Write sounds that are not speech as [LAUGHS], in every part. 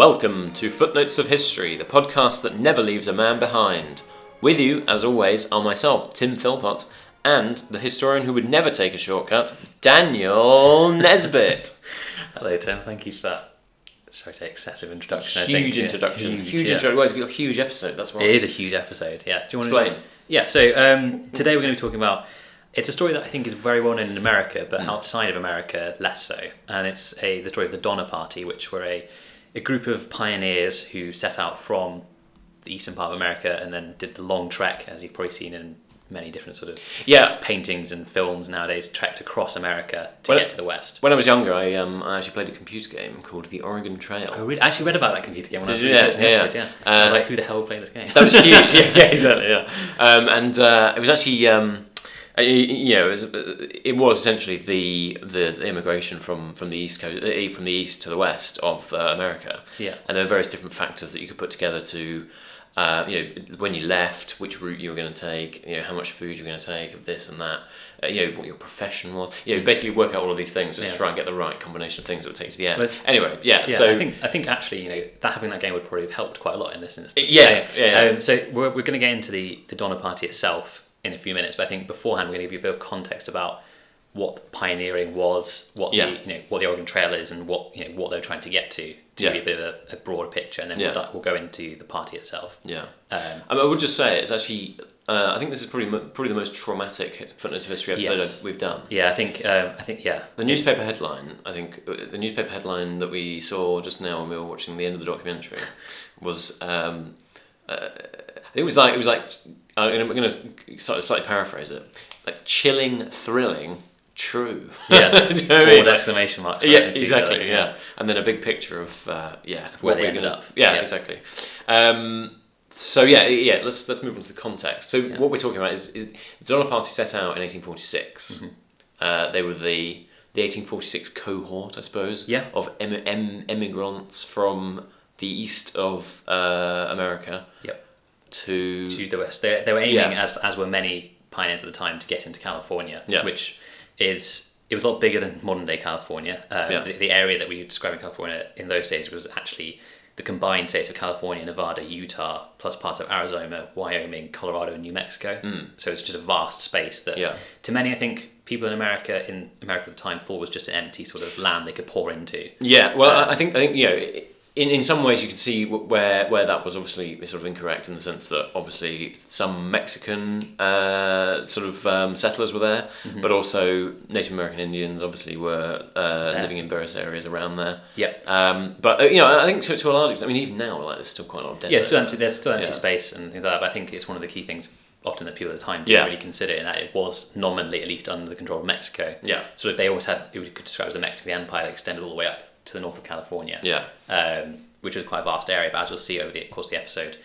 Welcome to Footnotes of History, the podcast that never leaves a man behind. With you, as always, are myself, Tim Philpott, and the historian who would never take a shortcut, Daniel Nesbitt. [LAUGHS] Hello, Tim. Thank you for that. Sorry to say excessive introduction. I Huge think, introduction. Huge, Huge, yeah. introduction. Well, it's got a huge episode, that's why. It is a huge episode. Yeah. Do you want to Explain. To, yeah. So um, today we're going to be talking about. It's a story that I think is very well known in America, but outside of America, less so. And it's a the story of the Donner Party, which were a a group of pioneers who set out from the eastern part of America and then did the long trek, as you've probably seen in many different sort of Yeah, paintings and films nowadays, trekked across America to Well, get to the west. when I was younger, I, um, I actually played a computer game called The Oregon Trail. I read, I actually read about that computer game when I was Did you? researching Yeah, yeah, episode, yeah. yeah. I was Uh, like, who the hell played this game? That was huge. [LAUGHS] yeah, yeah, exactly. Yeah, um, and uh, it was actually, um, uh, you know, it was, it was essentially the the immigration from from the east coast, uh, from the east to the west of uh, America. Yeah. and there are various different factors that you could put together to. Uh, you know, when you left, which route you were going to take, you know, how much food you were going to take of this and that, uh, you know, what your profession was, you know, basically work out all of these things just Yeah. to try and get the right combination of things that would take you to the end. Well, anyway, yeah, Yeah, so I think I think actually, you know, that having that game would probably have helped quite a lot in this instance. Yeah, yeah. Um, so we're, we're going to get into the the Donner Party itself in a few minutes, but I think beforehand we're going to give you a bit of context about what pioneering was, what Yeah. the you know what the Oregon Trail is, and what you know what they're trying to get to to Yeah. give you a bit of a, a broader picture, and then Yeah. we'll, we'll go into the party itself. yeah. Um, I, mean, I would just say it's actually. Uh, I think this is probably probably the most traumatic of history episode Yes. we've done. yeah, I think um, I think yeah, The newspaper headline, I think, uh, the newspaper headline that we saw just now when we were watching the end of the documentary was. Um, uh, it was like it was like I'm going to slightly, slightly paraphrase it, like chilling, thrilling, true. yeah, [LAUGHS] you know I mean? exclamation marks. yeah, right each exactly. other, Yeah. and then a big picture of uh, yeah Where what they ended up. Yeah, Yeah. exactly. Um, so yeah, yeah. Let's let's move on to the context. So what we're talking about is is the Donner Party set out in 1846. Mm-hmm. Uh, they were the the 1846 cohort, I suppose. Yeah. Of em- em- emigrants from the east of uh, America Yep. To to the west. They, they were aiming, Yeah. as as were many pioneers at the time, to get into California, Yeah. which is it was a lot bigger than modern day California. Um, Yeah. the, the area that we describe in California in those days was actually the combined states of California, Nevada, Utah, plus parts of Arizona, Wyoming, Colorado, and New Mexico. So it's just a vast space that. Yeah. to many, I think people in America in America at the time thought was just an empty sort of land they could pour into. Yeah, well, Um, I I think I think you know, in, in some ways you can see where where that was obviously sort of incorrect in the sense that obviously some Mexican uh, sort of um, settlers were there, Mm-hmm. but also Native American Indians obviously were uh, living in various areas around there. Yep. Um, but uh, you know, I think to, to a large extent, I mean, even now, like there's still quite a lot of desert. Yeah, still empty, there's still empty Yeah. space and things like that. But I think it's one of the key things often that people at the time didn't really consider in that it was nominally at least under the control of Mexico. Yeah. So they always had it could describe as the Mexican Empire that extended all the way up to the north of California. Yeah. Um, which is quite a vast area, but as we'll see over the course of the episode,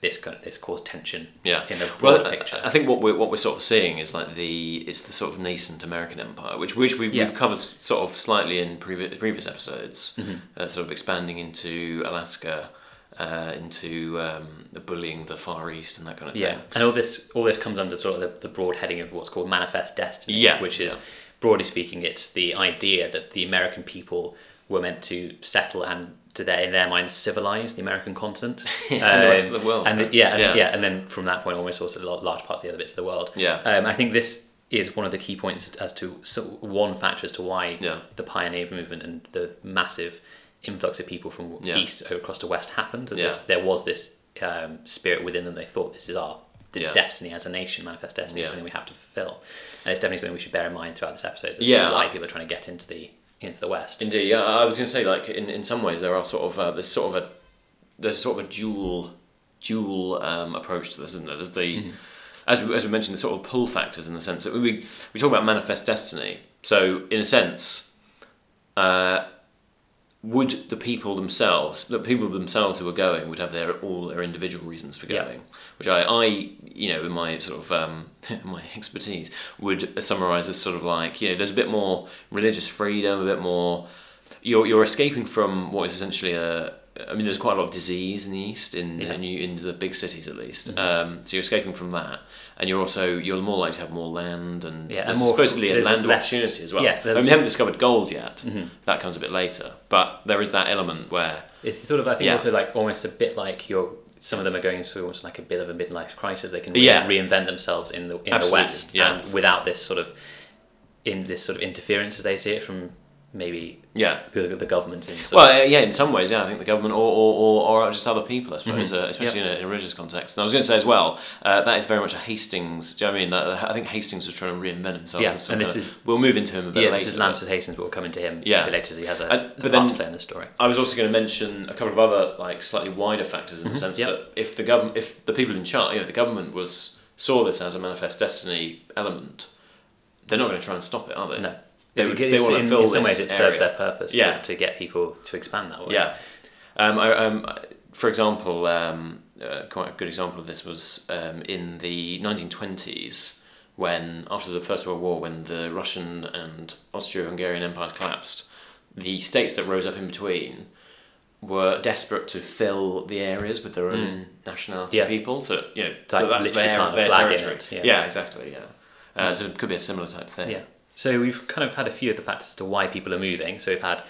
this kind of, this caused tension Yeah. in the well, broader I- picture. I think what we're what we're sort of seeing is like the it's the sort of nascent American empire, which which we've, Yeah. we've covered sort of slightly in previous previous episodes, Mm-hmm. uh, sort of expanding into Alaska, uh, into um, bullying the Far East and that kind of Yeah, thing. and all this all this comes under sort of the, the broad heading of what's called manifest destiny. Yeah, which is yeah. broadly speaking, it's the idea that the American people were meant to settle and to their in their minds civilize the American continent [LAUGHS] And the rest of the world, and right? yeah, and, Yeah. yeah, and then from that point almost also la- large parts of the other bits of the world. Yeah. um, I think this is one of the key points as to so one factor as to why Yeah. the pioneer movement and the massive influx of people from Yeah. east across to west happened. That Yeah. this, there was this um, spirit within them. They thought this is our this Yeah. destiny as a nation, manifest destiny, Yeah. something we have to fulfill. And it's definitely something we should bear in mind throughout this episode. As Yeah, to why people are trying to get into the into the west. Indeed, yeah. I was going to say like in, in some ways there are sort of uh, there's sort of a there's sort of a dual dual um, approach to this, isn't there? There's the Mm-hmm. as we, as we mentioned the sort of pull factors in the sense that we we talk about manifest destiny. So in a sense, uh, would the people themselves, the people themselves who are going, would have their all their individual reasons for Yeah. going, which I, I you know in my sort of um, [LAUGHS] my expertise would summarise as sort of like you know there's a bit more religious freedom, a bit more you're you're escaping from what is essentially a I mean, there's quite a lot of disease in the east, in, Yeah. Mm-hmm. in, in the big cities at least. Um, so you're escaping from that, and you're also you're more likely to have more land and Yeah, and more- supposedly a land less- opportunity as well. yeah, I mean, they haven't discovered gold yet. Mm-hmm. That comes a bit later, but there is that element where It's sort of I think Yeah. also like almost a bit like you're. Some of them are going through almost like a bit of a midlife crisis. They can re- Yeah. reinvent themselves in the in Absolutely, the West, yeah. and without this sort of in this sort of interference as they see it from maybe yeah. the, the government. In Well, uh, yeah, in some ways, yeah, I think the government or, or, or, or just other people, I suppose, Mm-hmm. uh, especially in, a, in a religious context. And I was going to say as well, uh, that is very much a Hastings. Do you know what I mean? That, I think Hastings was trying to reinvent himself. Yeah, and this of- is- we'll move into him a bit yeah, later. this is Lansford Hastings, but we'll come into him Yeah. a bit later. as He has a, And- a but part then- to play in the story. I was also going to mention a couple of other like slightly wider factors in the sense Mm-hmm. that if the government, if the people in charge, you know, the government was saw this as a manifest destiny element, they're not going to try and stop it, are they? No. They, would, they want to in, fill in some ways it area. serves their purpose Yeah. to, to get people to expand that way. Yeah. Um, I, um, for example, um, uh, quite a good example of this was um, in the 1920s when, after the First World War, when the Russian and Austro-Hungarian empires collapsed, the states that rose up in between were desperate to fill the areas with their own nationality Mm. Yeah. people. So you know, Like so that's their, their flag territory. it, yeah. exactly. Yeah. Uh, so it could be a similar type thing. Yeah. So we've kind of had a few of the factors as to why people are moving. So we've had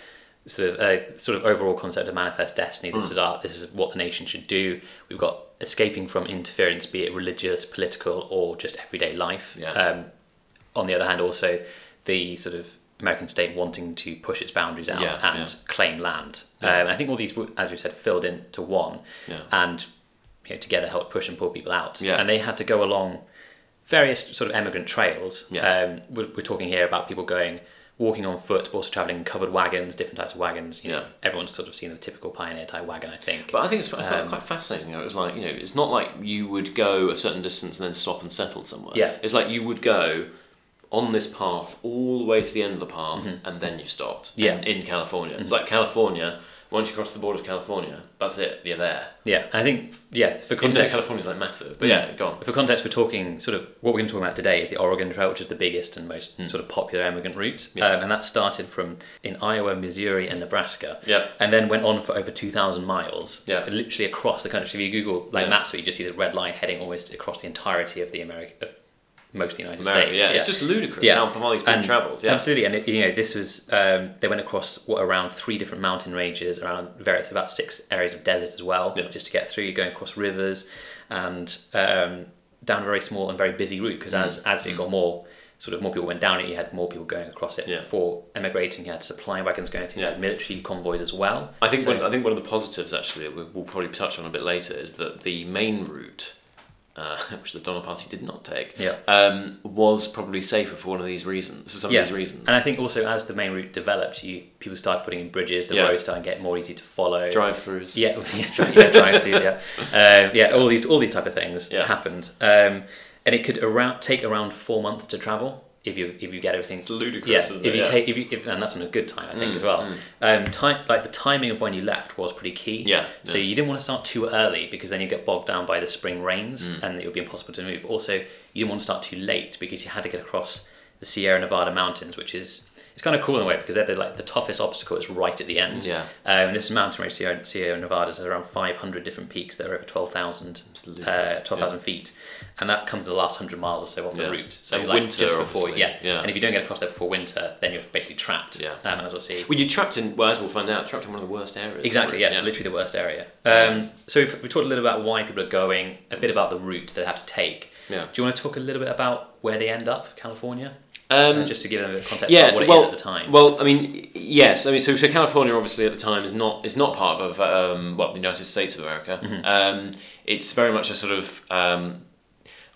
sort of a sort of overall concept of manifest destiny. Mm. This is our, this is what the nation should do. We've got escaping from interference, be it religious, political, or just everyday life. Yeah. Um, on the other hand, also the sort of American state wanting to push its boundaries out Yeah, and yeah. claim land. Yeah. Um, I think all these, were, as we said, filled into one, and you know, together helped push and pull people out. And they had to go along various sort of emigrant trails. Yeah. Um, we're, we're talking here about people going walking on foot, also traveling in covered wagons, different types of wagons. You know, everyone's sort of seen the typical pioneer type wagon, I think. But I think it's quite, Um, quite fascinating. Though. It was like you know, it's not like you would go a certain distance and then stop and settle somewhere. Yeah. it's like you would go on this path all the way to the end of the path, and then you stopped. Mm-hmm. Yeah. in, in California. It's like California. Once you cross the border of California, that's it. You're there. yeah, I think yeah. For context, California's like massive, but yeah, go on. For context, we're talking sort of what we're going to talk about today is the Oregon Trail, which is the biggest and most Hmm. sort of popular immigrant route, Yeah. um, and that started from in Iowa, Missouri, and Nebraska. Yeah. and then went on for over two thousand miles. Yeah. literally across the country. So if you Google like Yeah. maps, you just see the red line heading almost across the entirety of the America, of most of the United America, States. yeah. it's just ludicrous Yeah. how far these people And- travelled. Yeah, Absolutely, and it, you know this was um, they went across what around three different mountain ranges, around various about six areas of desert as well, Yeah. just to get through. You're going across rivers and um, down a very small and very busy route because as Mm. as it got more sort of more people went down it, you had more people going across it. Yeah. For emigrating, you had supply wagons going through, Yeah. you had military convoys as well. I think So- one, I think one of the positives actually we'll probably touch on a bit later is that the main route, uh, [LAUGHS] which the Donner Party did not take, Yeah. um, was probably safer for one of these reasons. For some yeah. of these reasons, And I think also as the main route developed, you people started putting in bridges, the Yeah. roads started getting more easy to follow. drive-throughs. Yeah, [LAUGHS] yeah, dri- yeah drive-throughs, yeah, um, [LAUGHS] yeah. All these, all these type of things happened, um, and it could around take around four months to travel if you if you get everything. It's ludicrous, Yeah, if it? you Yeah. take if you if, and that's on a good time, I think Mm, as well. mm. Um, time like the timing of when you left was pretty key. Yeah, So you didn't want to start too early because then you get bogged down by the spring rains Mm. and it would be impossible to move. Also, you didn't want to start too late because you had to get across the Sierra Nevada mountains, which is it's kind of cool in a way because they're the, like the toughest obstacle is right at the end. Yeah. Um, this mountain range, Sierra, Sierra Nevada, is around 500 different peaks They're over 12,000 uh, ludicrous, 12,000 feet. And that comes the last 100 miles or so off Yeah. the route. So And like winter, just before, obviously, yeah. yeah. And if you don't get across there before winter, then you're basically trapped. Yeah. Um, as we'll see. Well, you trapped in. Well, as we'll find out, trapped in one of the worst areas. Exactly, yeah, literally the worst area. Um, so if we talked a little about why people are going, a bit about the route they have to take. Yeah. Do you want to talk a little bit about where they end up, California? Um, Uh, just to give them a bit of context yeah, about what it is well, at the time. Well, I mean, yes. I mean, so, so California obviously at the time is not is not part of um, well the United States of America. Mm-hmm. Um, it's very much a sort of um,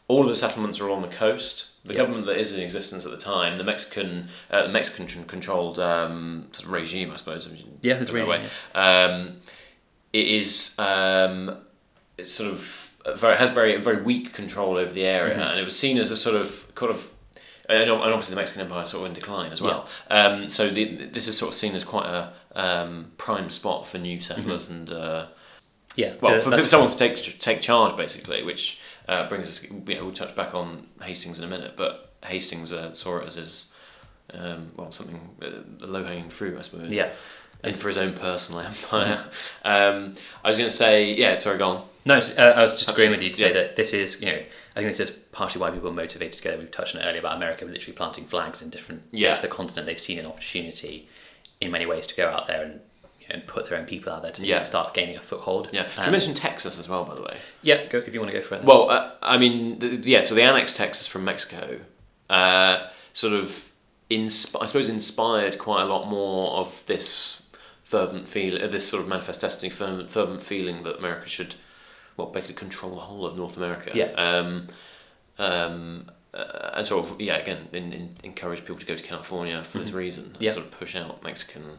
all of the settlements are along the coast. The Yeah. government that is in existence at the time, the Mexican uh, the Mexican controlled um, sort of regime, I suppose. Yeah, it's it regime, way. Um, it is um, it's sort of very has very very weak control over the area, Mm-hmm. and it was seen as a sort of kind of. And obviously, the Mexican Empire is sort of in decline as well. Um, so the, this is sort of seen as quite a um, prime spot for new settlers and uh, yeah, well, for someone to take take charge basically, which uh, brings us. You know, we'll touch back on Hastings in a minute, but Hastings uh, saw it as his um, well something uh, low hanging fruit, I suppose. Yeah. and for his own personal [LAUGHS] empire. Um, I was going to say, yeah, sorry, go on. No, uh, I was just agreeing with you to say yeah. that this is, you know, I think this is partially why people are motivated together. We've touched on it earlier about America literally planting flags in different Yeah. parts of the continent. They've seen an opportunity in many ways to go out there and, you know, and put their own people out there to Yeah. start gaining a foothold. Yeah, Should Um, we mention Texas as well, by the way? yeah, go, if you want to go for it. then. Well, uh, I mean, the, yeah. So they annexed Texas from Mexico, uh, sort of, insp- I suppose, inspired quite a lot more of this fervent feel, uh, this sort of manifest destiny, fervent, fervent feeling that America should, well, basically control the whole of North America. Yeah. Um, um, uh, and sort of, yeah, again, in, in, encourage people to go to California for this reason, and Mm-hmm. Yeah. sort of push out Mexican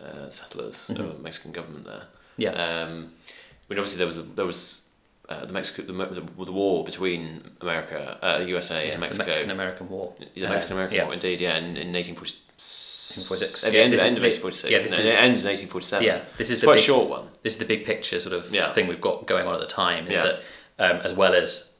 uh, settlers, uh, Mhm. Mexican government there. yeah. Um, I mean, obviously there was a, there was uh, the Mexico the, the, the war between America, uh, USA, yeah, and the Mexico. Mexican American War. the Mexican American yeah. War, indeed, yeah, in, in 1846. 1846. At the Yeah, end, the is- end of 1846. yeah, this it? is- it ends in 1847. Yeah, this is it's the quite big, a short one. this is the big picture sort of Yeah. thing we've got going on at the time. Is Yeah. that um, as well as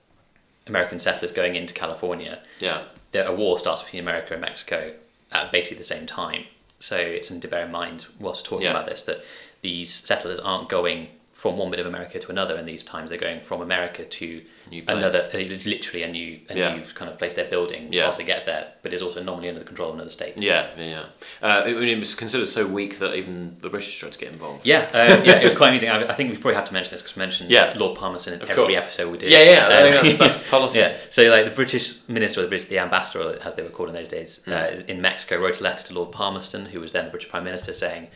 American settlers going into California, Yeah, there, a war starts between America and Mexico at basically the same time. So it's something to bear in mind whilst talking about this that these settlers aren't going from one bit of America to another in these times. They're going from America to another, uh, literally a new, a Yeah. new kind of place they're building Yeah. whilst they get there, but is also nominally under the control of another state. yeah, yeah. yeah. Uh, I mean, it was considered so weak that even the British tried to get involved. Yeah, uh, [LAUGHS] yeah, it was quite amusing. I, I think we probably have to mention this because we mentioned Yeah. Lord Palmerston in Of every course. episode we do. Yeah, yeah, Um, that's, that's [LAUGHS] policy. Yeah, so like the British minister, or the British, the ambassador, as they were called in those days, Hmm. uh, in Mexico, wrote a letter to Lord Palmerston, who was then the British Prime Minister, saying,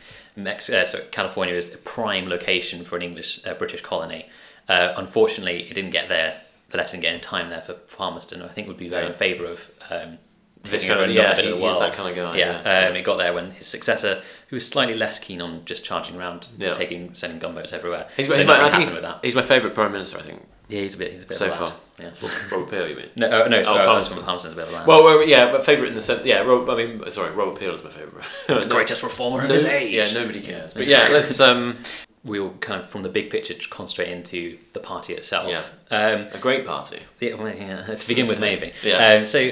Mex- uh, so California is a prime location for an English uh, British colony. Uh, unfortunately, it didn't get there. The letter didn't get in time there for Palmerston. I think would be very Yeah. in favour of. Um, This kind of- yeah, he- he's that kind of guy, Yeah, yeah. Um, it got there when his successor, who was slightly less keen on just charging around, Yeah. taking sending gunboats everywhere. He's, so he's my, I think he's, he's my favourite prime minister. I think Yeah, he's a bit. He's a bit so of a lad. far. Yeah. Robert Peel. You mean? No, uh, no, sorry, Oh, Palmerston. Palmerston's a bit of a lad. Well, well, yeah, but favourite in the sense, yeah. Rob, I mean, sorry, Robert Peel is my favourite. the [LAUGHS] greatest reformer of No- his age. Yeah, nobody cares. But yeah, let's [LAUGHS] um, we will kind of from the big picture concentrate into the party itself. Yeah. Um, a great party. yeah, well, yeah, [LAUGHS] to begin with, maybe. Yeah. Um, so I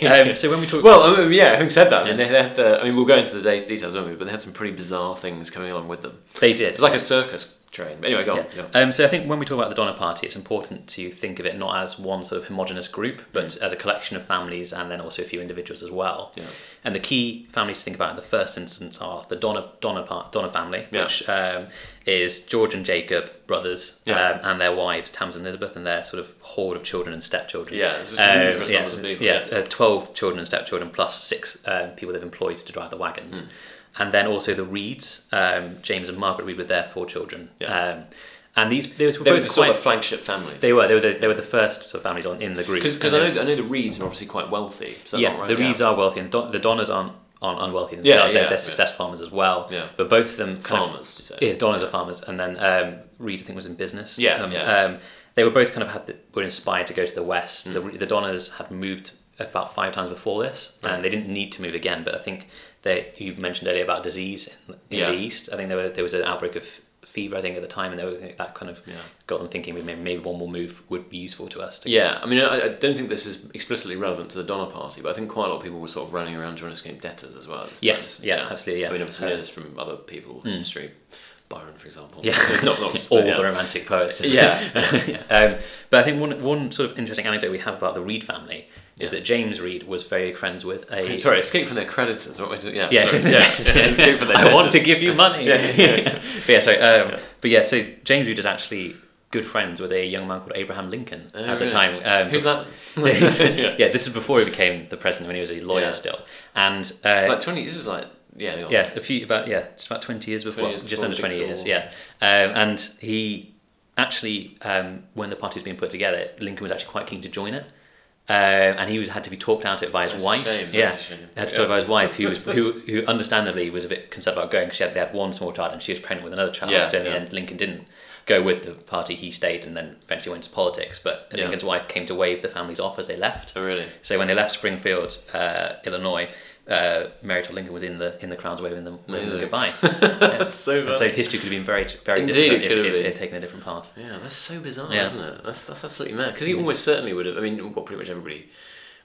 Yeah. um, so when we talk, Well, I mean, yeah, having said that, I mean, they, they had the. I mean, we'll go into the de- details, won't we? But they had some pretty bizarre things coming along with them. they did. It's like a circus train. But anyway, go on. Yeah. Yeah. Um, so I think when we talk about the Donner Party, it's important to think of it not as one sort of homogenous group, but as a collection of families and then also a few individuals as well. Yeah. And the key families to think about in the first instance are the Donner Donner part Donner family, which um, is George and Jacob brothers, um, and their wives Tamsen and Elizabeth, and their sort of horde of children and stepchildren. Yeah, it's just Um, ludicrous yeah, numbers of people, Yeah, yeah. Uh, twelve children and stepchildren plus six um, people they've employed to drive the wagons. Hmm. And then also the Reeds, um, James and Margaret Reed with their four children. Yeah. Um, and these they were They were the quite, sort of flagship families. they were they were the, they were the first sort of families on in the group. Because I know I know the Reeds are obviously quite wealthy. Yeah, right? the Reeds are wealthy, and the, Don- the Donners aren't, aren't unwealthy Yeah, themselves. they're, yeah, they're yeah. success farmers as well. Yeah. But both of them of- farmers. You say. yeah, Donners are farmers, and then um, Reed I think was in business. Yeah, um, yeah. Um, they were both kind of had the, were inspired to go to the west. Mm. The, the Donners had moved about five times before this, Right. and they didn't need to move again. But I think they you mentioned earlier about disease in, in Yeah. the east. I think there were there was an outbreak of fever I think at the time, and were, that kind of Yeah. got them thinking maybe maybe one more move would be useful to us. To Yeah, I mean, I, I don't think this is explicitly relevant to the Donner Party, but I think quite a lot of people were sort of running around trying to escape debtors as well. Yes, time. yeah, absolutely, yeah. I mean, I've Uh, this from other people in history, Byron, for example. Yeah, [LAUGHS] not not [LAUGHS] all yeah. the romantic poets. Just [LAUGHS] Yeah. um, but I think one one sort of interesting anecdote we have about the Reed family is that James Reed was very friends with a. Sorry, escape from their creditors. What I? Yeah, Yeah, yeah, [LAUGHS] escape from their I want to give you money. [LAUGHS] Yeah, yeah, [LAUGHS] but yeah, sorry. Um, Yeah. But yeah, so James Reed is actually good friends with a young man called Abraham Lincoln Oh, at the really? time. Um, Who's that? yeah. this is before he became the president when he was a lawyer Yeah. still, and uh, It's like twenty. This is like yeah, yeah, a few about yeah, just about twenty years before, 20 years just before under twenty years, yeah. Um, and he actually, um, when the party was being put together, Lincoln was actually quite keen to join it, uh, and he was had to be talked out of it by his That's a wife. yeah, had to Yeah. talk by his wife, who was who, who understandably was a bit concerned about going because she had they had one small child and she was pregnant with another child. Yeah, so in the yeah. end, Lincoln didn't go with the party. He stayed and then eventually went to politics. But. Lincoln's wife came to wave the families off as they left. Oh really? So when they left Springfield, uh, Illinois, uh, Mary Todd Lincoln was in the in the crowds waving them, waving them goodbye. [LAUGHS] That's so. so history could have been very very Indeed, different it could if, have if it been. had taken a different path. Yeah, that's so bizarre, Yeah. isn't it? That's that's absolutely mad. Because he almost certainly would have. I mean, well, pretty much everybody.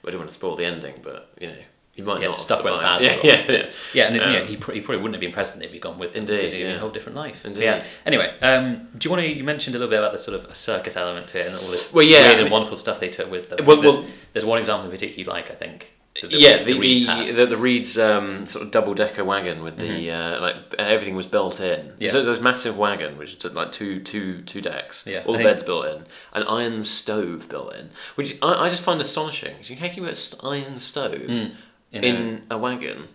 I don't want to spoil the ending, but you know, You might yeah, not stuff went bad. Yeah, [LAUGHS] yeah, yeah. Yeah, and Um, yeah, he, pr- he probably wouldn't have been president if he'd gone with Indeed, because he had yeah. a whole different life. Indeed. Yeah. Anyway, um, do you want to? You mentioned a little bit about the sort of a circus element to it and all this Well, yeah, weird I and wonderful stuff they took with them. Well- there's, well- there's one example in particular you like, I think. The- yeah, the Reeds the, had. the, the Reeds um, sort of double decker wagon with the uh, like everything was built in. Mm-hmm. Yeah. So there's massive wagon which took like two two two decks. Yeah, all I the beds built in, an iron stove built in, which I, I just find astonishing. You How can you put an iron stove in in, a, wagon?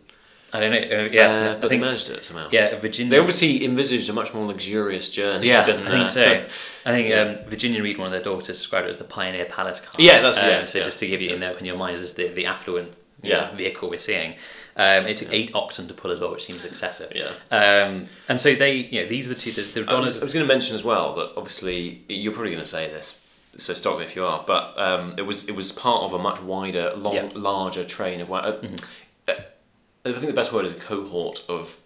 I don't know. Uh, Uh, yeah, but I think they managed it somehow. yeah, Virginia. They obviously envisaged a much more luxurious journey. Yeah, than, I think uh, so. [LAUGHS] I think um, Virginia Reed, one of their daughters, described it as the Pioneer Palace car. Yeah, that's- yeah, So yeah. just to give you in, there, in your mind, is the, the affluent Yeah. know, vehicle we're seeing. Um, it took eight oxen to pull as well, which seems excessive. Yeah. Um, and so they, you know, these are the two. The, the I was, was going to mention as well that obviously you're probably going to say this, so stop me if you are. But um, it was it was part of a much wider, long, Yeah. Mm-hmm. larger train of. Uh, uh, I think the best word is a cohort of.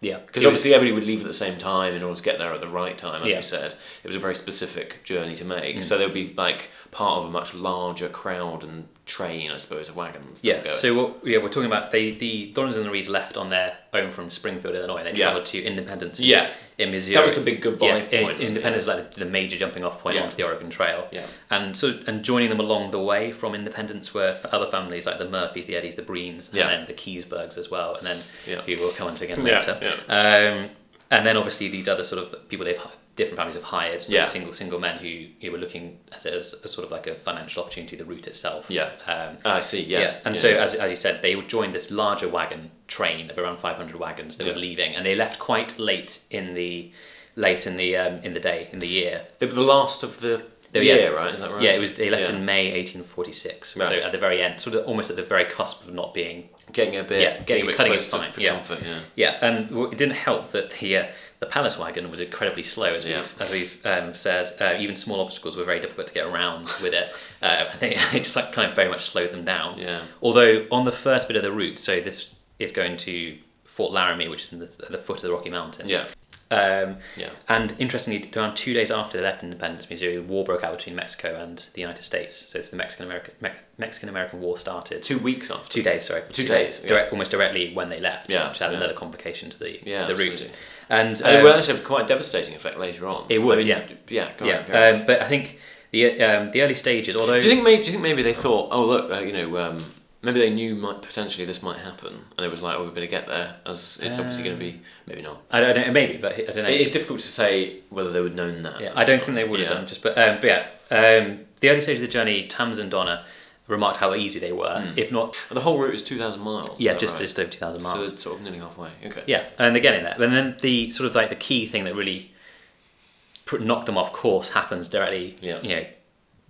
yeah, Because obviously everybody would leave at the same time in order to get there at the right time, as Yeah. Mm. you said. It was a very specific journey to make. So there would be like part of a much larger crowd and train, I suppose, of wagons. Yeah. go. So what? Yeah, we're talking about they the Donners and the Reeds left on their own from Springfield, Illinois. and They Yeah. travelled to Independence. Yeah. In Missouri. That was the big goodbye yeah, point, in-? Independence is like the, the major jumping off point Yeah. onto the Oregon Trail. Yeah. And so and joining them along the way from Independence were other families like the Murphys, the Eddies, the Breens, and then the Kesebergs as well, and then Yeah. who we'll come on to again later. yeah. Um, and then obviously these other sort of people they've different families have hired, so Yeah. single single men who, who were looking at it as a sort of like a financial opportunity, the route itself. Yeah. Um, Ah, I see, yeah. and yeah. so as, as you said, they joined this larger wagon train of around 500 wagons that was leaving, and they left quite late in the late in the um, in the day in the year. They were the last of the yeah. year, right? Is that right? Yeah, it was. They left Yeah. in May 1846. So at the very end, sort of almost at the very cusp of not being. Getting a bit, Yeah, getting- a bit cutting close it to- for yeah. comfort, yeah. Yeah, and w- it didn't help that the uh, the palace wagon was incredibly slow, as we've as we've um, said. Uh, even small obstacles were very difficult to get around with it. [LAUGHS] Uh, I think [LAUGHS] it just like kind of very much slowed them down. Yeah. Although on the first bit of the route, so this is going to Fort Laramie, which is in the, at the foot of the Rocky Mountains. Yeah. Um, Yeah. And interestingly, around two days after they left Independence, Missouri, war broke out between Mexico and the United States. So it's the Mexican American Mex- Mexican American War started. Two weeks after. Two days, sorry. Two days, yeah. direct, almost directly when they left, Yeah, which had yeah. another complication to the Yeah, to the route. And, And it um, will actually have quite a devastating effect later on. It would, I mean, yeah. Yeah, go yeah, um, but I think the um, the early stages, although do you think maybe? Do you think maybe they thought, oh look, uh, you know, um, maybe they knew might potentially this might happen, and it was like, oh, we better get there, as it's obviously going to be. Maybe not. I don't, I don't maybe, but I don't know. It's difficult to say whether they would have known that. Yeah, I don't time. think they would have Yeah. done. Just, but, um, but yeah, um, the early stage of the journey, Tamsen Donner remarked how easy they were, Hmm. if not, And the whole route is two thousand miles. yeah, just right? just over two thousand miles. So it's sort of nearly halfway. Okay. Yeah, and they're getting there. And then the sort of like the key thing that really knocked them off course happens directly, Yeah. you know,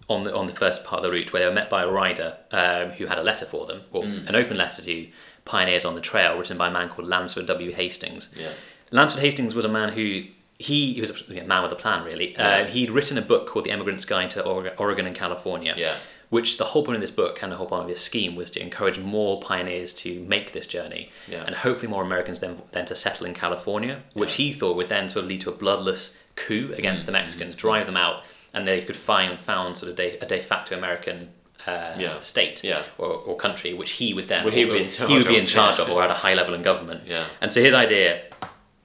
on the on the first part of the route where they were met by a rider um, who had a letter for them, or Mm. an open letter to pioneers on the trail, written by a man called Lansford W. Hastings. Yeah. Lansford Hastings was a man who he, he was a man with a plan, really. Yeah. Uh, he'd written a book called The Emigrant's Guide to Oregon, and California. Yeah. Which the whole point of this book and the whole point of this scheme was to encourage more pioneers to make this journey, Yeah. and hopefully more Americans then then to settle in California, which he thought would then sort of lead to a bloodless coup against Mm-hmm. the Mexicans, drive them out, and they could find found sort of de, a de facto American uh, Yeah. state Yeah. or, or country, which he would then Would he be in charge would be of, in charge of, or at a high level in government. Yeah. And so his idea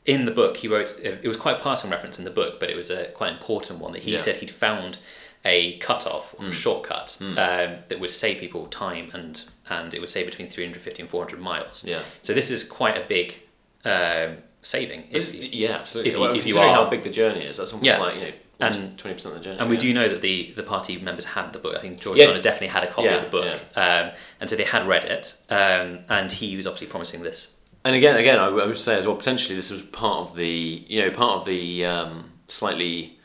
in the book, he wrote it was quite a passing reference in the book, but it was a quite important one that he Yeah. Said he'd found a cutoff or a shortcut um, that would save people time and and it would save between 350 and 400 miles. Yeah. So this is quite a big um, saving. If, It's- yeah, absolutely. if you- well, if you are- how big the journey is, that's almost Yeah. like you know, And- twenty percent of the journey. and we yeah. do know that the, the party members had the book. I think George Yeah. Definitely had a copy Yeah, of the book, um, and so they had read it. Um, and he was obviously promising this. And again, again, I, I would say as well. Potentially, this was part of the you know part of the um, slightly,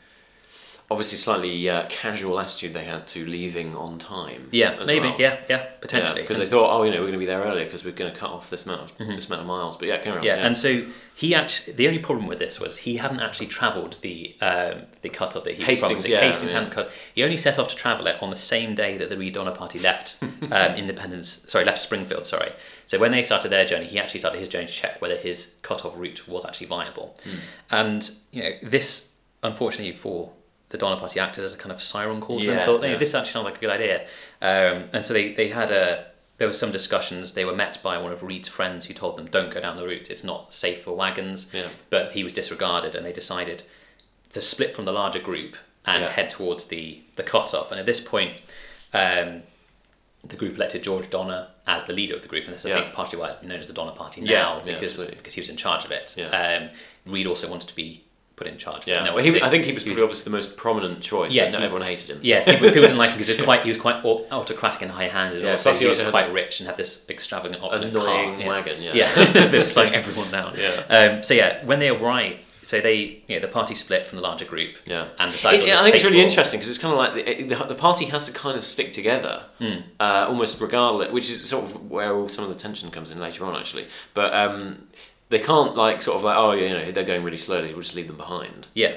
obviously slightly uh, casual attitude they had to leaving on time. Yeah, maybe. well. Yeah, yeah, potentially. because And they thought, oh, you know, we're going to be there earlier because we're going to cut off this amount of this amount of miles. But yeah, carry on. Mm-hmm. Yeah, and so he actually the only problem with this was he hadn't actually travelled the um, the cut off that he was Hastings, promising. yeah, Hastings yeah. hadn't cut. He only set off to travel it on the same day that the Reed Donner Party left [LAUGHS] um, Independence. Sorry, left Springfield. Sorry. So when they started their journey, he actually started his journey to check whether his cut-off route was actually viable. Hmm. And you know this, unfortunately for the Donner Party, acted as a kind of siren call to them. Thought, yeah. this actually sounds like a good idea. Um, and so they, they had a there were some discussions. They were met by one of Reed's friends who told them, "Don't go down the route. It's not safe for wagons." Yeah. But he was disregarded, and they decided to split from the larger group and Yeah. head towards the the cutoff. And at this point, um, the group elected George Donner as the leader of the group, and this I Yeah. think partially why it's known as the Donner Party now yeah, because because he was in charge of it. Yeah. Um, Reed also wanted to be put in charge. Yeah, no well, he. I think he was probably obviously the most prominent choice. Yeah, but not he- everyone hated him. Yeah, so- people, people didn't like him because he was [LAUGHS] quite he was quite autocratic and high-handed. Yeah, also, plus he he was quite rich and had this extravagant, Annoying car. Yeah. wagon, yeah. yeah, [LAUGHS] they're slowing [LAUGHS] everyone down. Yeah. Um, so yeah, when they arrive, so they you know, the party split from the larger group. Yeah, and decided. It- yeah, this I think it's really fateful- interesting because it's kind of like the, the, the party has to kind of stick together, Hmm. uh, almost regardless, which is sort of where all some of the tension comes in later on, actually. But um, they can't like sort of like, oh, you know, they're going really slowly. We'll just leave them behind. Yeah,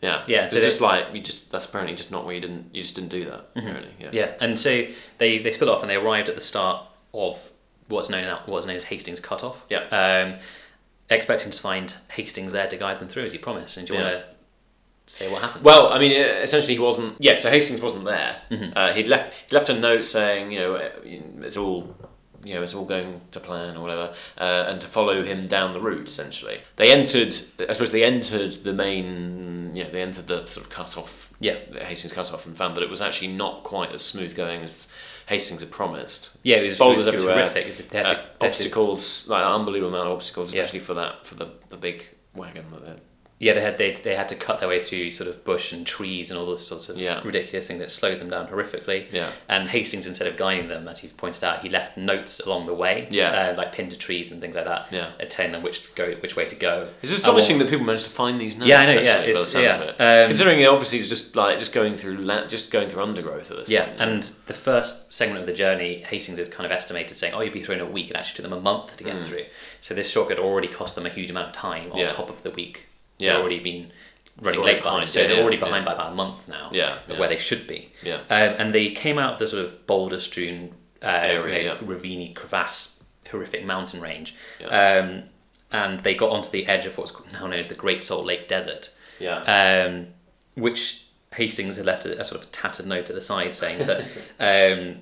Yeah, Yeah, It's so they- just like you just that's apparently just not where you didn't you just didn't do that. Yeah. Mm-hmm. yeah, and so they they split off and they arrived at the start of what's known now what's known as Hastings Cutoff. Yeah. Um, expecting to find Hastings there to guide them through as he promised. And do you Yeah. want to say what happened? Well, I mean, essentially, he wasn't. Yeah, so Hastings wasn't there. Mm-hmm. Uh, he'd left. He left a note saying, you know, it's all, you know, it's all going to plan or whatever, uh, and to follow him down the route. Essentially, they entered. I suppose they entered the main. Yeah, they entered the sort of cut off. Yeah. the Hastings cut off, and found that it was actually not quite as smooth going as Hastings had promised. yeah, it was, Boulders it was everywhere. had Uh, to- they to- obstacles, like an unbelievable amount of obstacles, Yeah. especially for that for the the big wagon that Yeah, they had they, they had to cut their way through sort of bush and trees and all those sorts of Yeah. ridiculous things that slowed them down horrifically. Yeah. And Hastings, instead of guiding them, as you've pointed out, he left notes along the way. Yeah. Uh, like pinned to trees and things like that. Yeah. uh, telling them which go which way to go. It's astonishing what- that people managed to find these notes. Yeah, I know, yeah, it's- yeah, um, Considering it obviously is just like just going through la- just going through undergrowth at this Yeah, point. and the first segment of the journey, Hastings had kind of estimated saying, "Oh, you'd be through in a week." It actually took them a month to get through. So this shortcut already cost them a huge amount of time on. Yeah. top of the week. Yeah. They'd already been running already late behind, behind, so yeah, they're already yeah. behind by about a month now. Yeah, where they should be. Yeah. um, and they came out of the sort of boulder-strewn uh, Area, you know, yeah. ravine, crevasse, horrific mountain range, um, and they got onto the edge of what's now known as the Great Salt Lake Desert yeah, um, which Hastings had left a, a sort of tattered note at the side saying that [LAUGHS] um,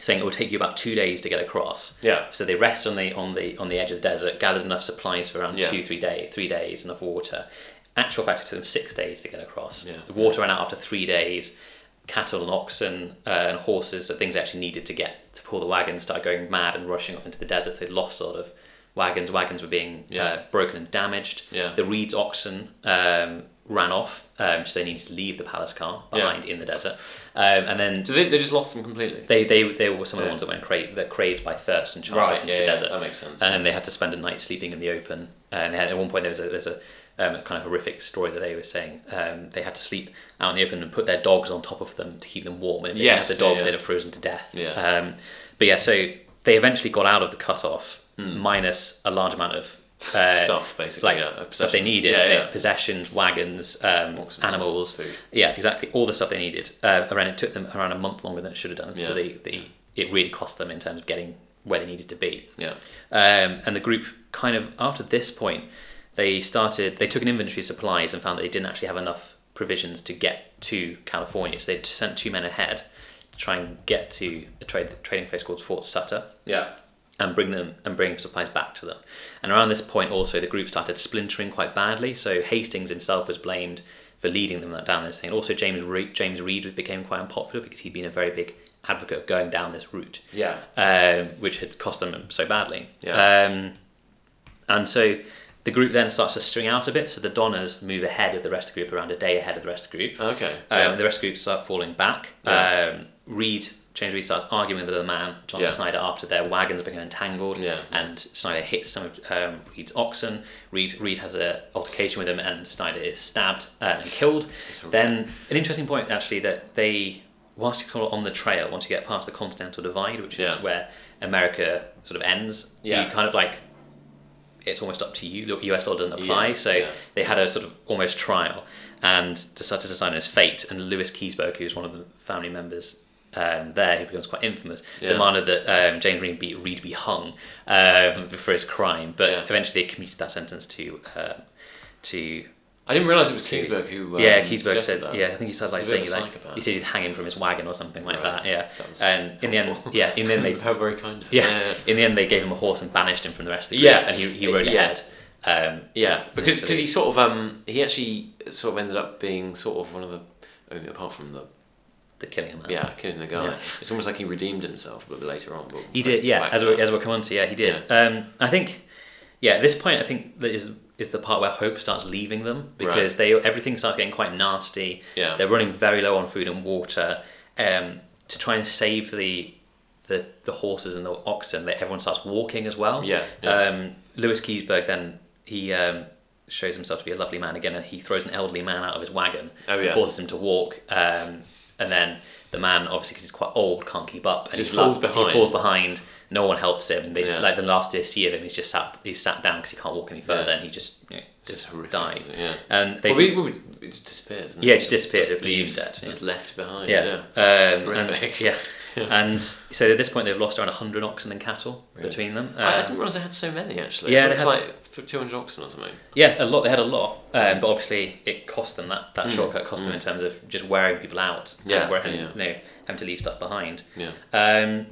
saying it would take you about two days to get across. Yeah. So they rested on the on the on the edge of the desert, gathered enough supplies for around Yeah. two three day three days, enough water. Actual fact, it took them six days to get across. Yeah. The water ran out after three days. Cattle and oxen uh, and horses, so things they actually needed to get to pull the wagons, started going mad and rushing off into the desert. So they lost sort of wagons. Wagons were being Yeah. uh, broken and damaged. Yeah. The Reed's oxen um, ran off, um, so they needed to leave the palace car behind in the desert. Um, and then so they, they just lost them completely. they, they, they were some of the Yeah. ones that went cra- that crazed by thirst and charged off into yeah, the yeah, desert. that makes sense. And then they had to spend a night sleeping in the open. And they had, at one point there was a, there's a um, kind of horrific story that they were saying um, they had to sleep out in the open and put their dogs on top of them to keep them warm. And if they Yes, didn't have the dogs, yeah, yeah. they'd have frozen to death. Yeah. Um, but yeah, so they eventually got out of the cutoff Hmm. minus a large amount of uh, Stuff, basically, like yeah, stuff they needed, Yeah, yeah. possessions, wagons, um, animals, food. yeah, exactly, all the stuff they needed. Uh, around it took them around a month longer than it should have done. So they, they it really cost them in terms of getting where they needed to be. yeah, Um, and the group kind of after this point, they started. They took an inventory of supplies and found that they didn't actually have enough provisions to get to California. So they sent two men ahead to try and get to a trade trading place called Fort Sutter yeah, and bring them and bring supplies back to them. And around this point, also the group started splintering quite badly. So Hastings himself was blamed for leading them down this thing. Also, James Reed, James Reed became quite unpopular because he'd been a very big advocate of going down this route, yeah, um, which had cost them so badly. Yeah. Um, and so the group then starts to string out a bit. So the Donners move ahead of the rest of the group, around a day ahead of the rest of the group. okay, Um, yeah. The rest of the group start falling back. Yeah. Um, Reed, James Reed starts arguing with the man, John Yeah. Snyder, after their wagons become entangled. Yeah. And Snyder hits some of um, Reed's oxen. Reed, Reed has a altercation with him, and Snyder is stabbed uh, and killed. Then an interesting point actually that they, whilst you're on the trail, once you get past the Continental Divide, which is Yeah. where America sort of ends, Yeah. you kind of like it's almost up to you. Look, US law doesn't apply, Yeah, so yeah. they had a sort of almost trial and decided to decide on his fate. And Lewis Keseberg, who's one of the family members um, there, who becomes quite infamous, Yeah. demanded that um, James Reed be, Reed be hung um, for his crime. But Yeah. eventually, they commuted that sentence to uh, to I didn't realise it was Kingsburg who. Um, yeah, suggested said. that. Yeah, I think he said like saying like he said he'd hang him from his wagon or something like Right. that. Yeah, That and in the end, yeah, in the end [LAUGHS] they How very kind. him. yeah, in the end they gave him a horse and banished him from the rest of the group, Yeah. and he, he rode Yeah. ahead. Um, Yeah, because because he sort of um he actually sort of ended up being sort of one of the I mean, apart from the the killing him. yeah killing the guy. Yeah. It's almost like he redeemed himself, but later on. But He did, yeah. As we, as we'll come on to, yeah, he did. Um, I think, yeah, at this point, I think that is is the part where hope starts leaving them because they everything starts getting quite nasty. Yeah. They're running very low on food and water. Um, to try and save the the the horses and the oxen, that everyone starts walking as well. Yeah, yeah. Um, Lewis Keseberg then he um, shows himself to be a lovely man again, and he throws an elderly man out of his wagon Oh, and yeah. forces him to walk. Um, and then the man, obviously because he's quite old, can't keep up, and Just he falls He behind. falls behind. No one helps him, and they just Yeah. like the last they see of him, he's just sat. He's sat down because he can't walk any further, Yeah. and he just you know, just horrific, died. Yeah. And they Well, we, we, it just disappears. Yeah, it? it just disappears, Just it leaves, dead, just left behind. yeah, Yeah. Um, and, yeah. And so at this point they've lost around hundred oxen and cattle Really? between them. I, I Uh, didn't realise they had so many actually. Yeah, it was had- like two hundred oxen or something. Yeah, a lot. They had a lot, um, but obviously it cost them that, that Mm, shortcut cost them in terms of just wearing people out. and Yeah, wearing, yeah. you know, having to leave stuff behind. Yeah. Um,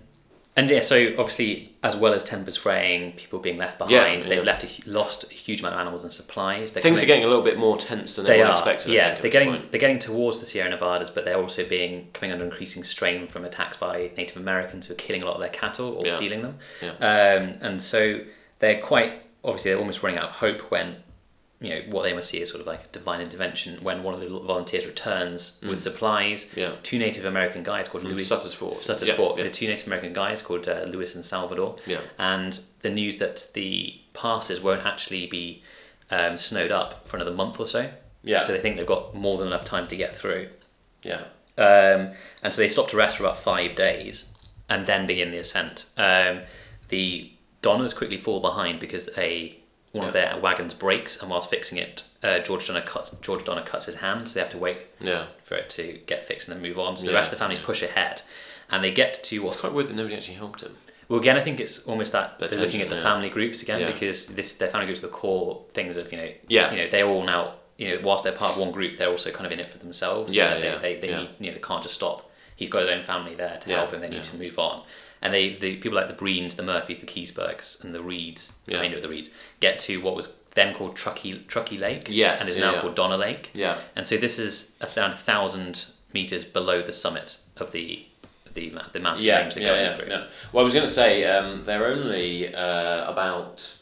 and yeah, so obviously, as well as tempers fraying, people being left Yeah, behind, they've yeah. left a, lost a huge amount of animals and supplies. They're Things are getting a little bit more tense than They everyone are, expected. Yeah. think, they're getting point. they're getting towards the Sierra Nevadas, but they're also being coming under increasing strain from attacks by Native Americans who are killing a lot of their cattle or Yeah. stealing them. Yeah. Um, and so they're quite obviously they're almost running out of hope when you know what they must see as sort of like a divine intervention when one of the volunteers returns with supplies. Mm. Yeah. Two Native American guys called From Louis Sutter's Fort. Sutter's Yeah, Fort. yeah. The two Native American guys called uh, Lewis and Salvador. Yeah. And the news that the passes won't actually be um, snowed up for another month or so. Yeah. So they think they've got more than enough time to get through. Yeah. Um, and so they stop to rest for about five days and then begin the ascent. Um, the Donners quickly fall behind because a one of their wagons breaks, and whilst fixing it, uh, George Donner cuts George Donner cuts his hand, so they have to wait Yeah. for it to get fixed and then move on. So the rest of the families push ahead, and they get to It's quite weird that nobody actually helped him. well, again, I think it's almost that they're looking at the yeah. family groups again Yeah. because this their family groups are the core things of you know Yeah. you know they're all now you know whilst they're part of one group they're also kind of in it for themselves Yeah, they, yeah, they, they yeah. need you know they can't just stop he's got his own family there to Yeah, help him they need yeah. to move on and they the people like the Breens the Murphys the Kesebergs and the Reeds the Yeah. remainder of the Reeds get to what was then called Truckee Truckee Lake Yes, and is now yeah. called Donner Lake Yeah. and so this is around a thousand meters below the summit of the the, the mountain Yeah, range they're yeah, going yeah, through yeah. Well, I was going to say um, they're only uh, about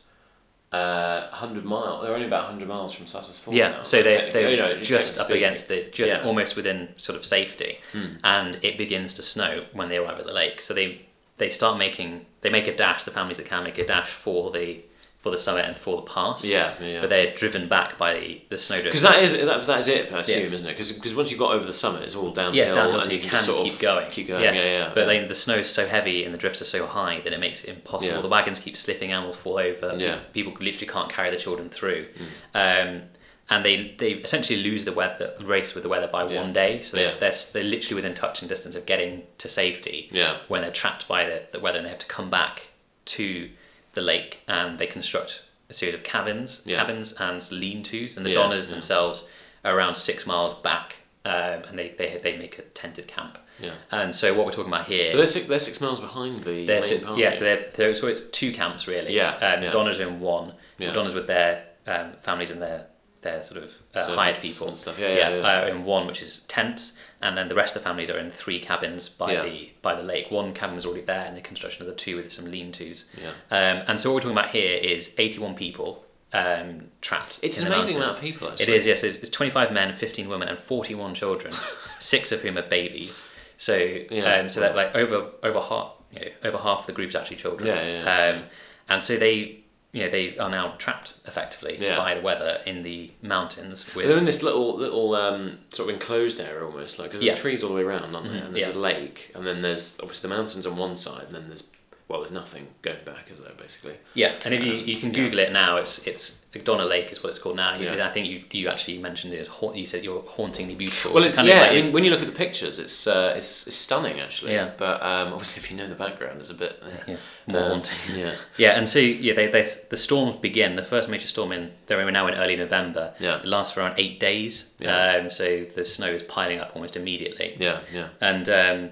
uh, 100 miles. They're only about 100 miles from Sutter's Fort. Yeah, now, so they technically, they're you know, just up speaking. against the just Yeah. Hmm. almost within sort of safety, and it begins to snow when they arrive at the lake. So they they start making they make a dash. The families that can make a dash for the for the summit and for the pass. Yeah, yeah. But they're driven back by the, the snowdrift. Because that is that, that is it, I assume, Yeah. isn't it? Because once you've got over the summit, it's all downhill. yeah, downhill, and you can sort keep of going. Keep going. Yeah, yeah. But then the snow is so heavy and the drifts are so high that it makes it impossible. Yeah. The wagons keep slipping, animals fall over. Yeah. People literally can't carry the children through. Um, and they, they essentially lose the weather race with the weather by Yeah. one day. So they're, Yeah. they're, they're literally within touching distance of getting to safety Yeah. when they're trapped by the, the weather and they have to come back to the lake and they construct a series of cabins, Yeah. cabins and lean-tos, and the Donners themselves are around six miles back, um, and they, they they make a tented camp. Yeah. And so what we're talking about here, So they're six, they're six miles behind the main si- party. yeah, so they're, they're so it's two camps really. Yeah, um. Donners in one. Yeah. Donners with their um, families and their their sort of uh, hired people and stuff. Yeah, yeah, yeah. are in one, which is tents, and then the rest of the families are in three cabins by Yeah. the by the lake. One cabin was already there, and the construction of the two with some lean-tos. Yeah. Um, and so what we're talking about here is 81 people um, trapped. It's an amazing amount of people, It actually. is, yes. It's 25 men, 15 women, and 41 children, [LAUGHS] six of whom are babies. So, Yeah, um, so that like over over half, you know, over half the group's actually children. Yeah, yeah, yeah. Um, and so they, you know, they are now trapped effectively Yeah. by the weather in the mountains with. They're in this little little um, sort of enclosed area almost, like because there's Yeah. trees all the way around, aren't there? Mhm, And there's yeah. a lake, and then there's obviously the mountains on one side, and then there's well, there's nothing going back, is there? Basically. Yeah, and if you, Um, you can yeah. Google it now, it's it's Donner Lake is what it's called now. You- Yeah. I think you, you actually mentioned it. You said you're hauntingly beautiful. Well, which it's yeah. like I is- mean, when you look at the pictures, it's uh, it's, it's stunning actually. Yeah. But um, obviously, if you know the background, it's a bit [LAUGHS] yeah, more Um, haunting. [LAUGHS] Yeah. Yeah, and so yeah, they, they the storms begin. The first major storm in they're now in early November. Yeah. it lasts for around eight days. Yeah. Um, so the snow is piling up almost immediately. Yeah. Yeah. And um,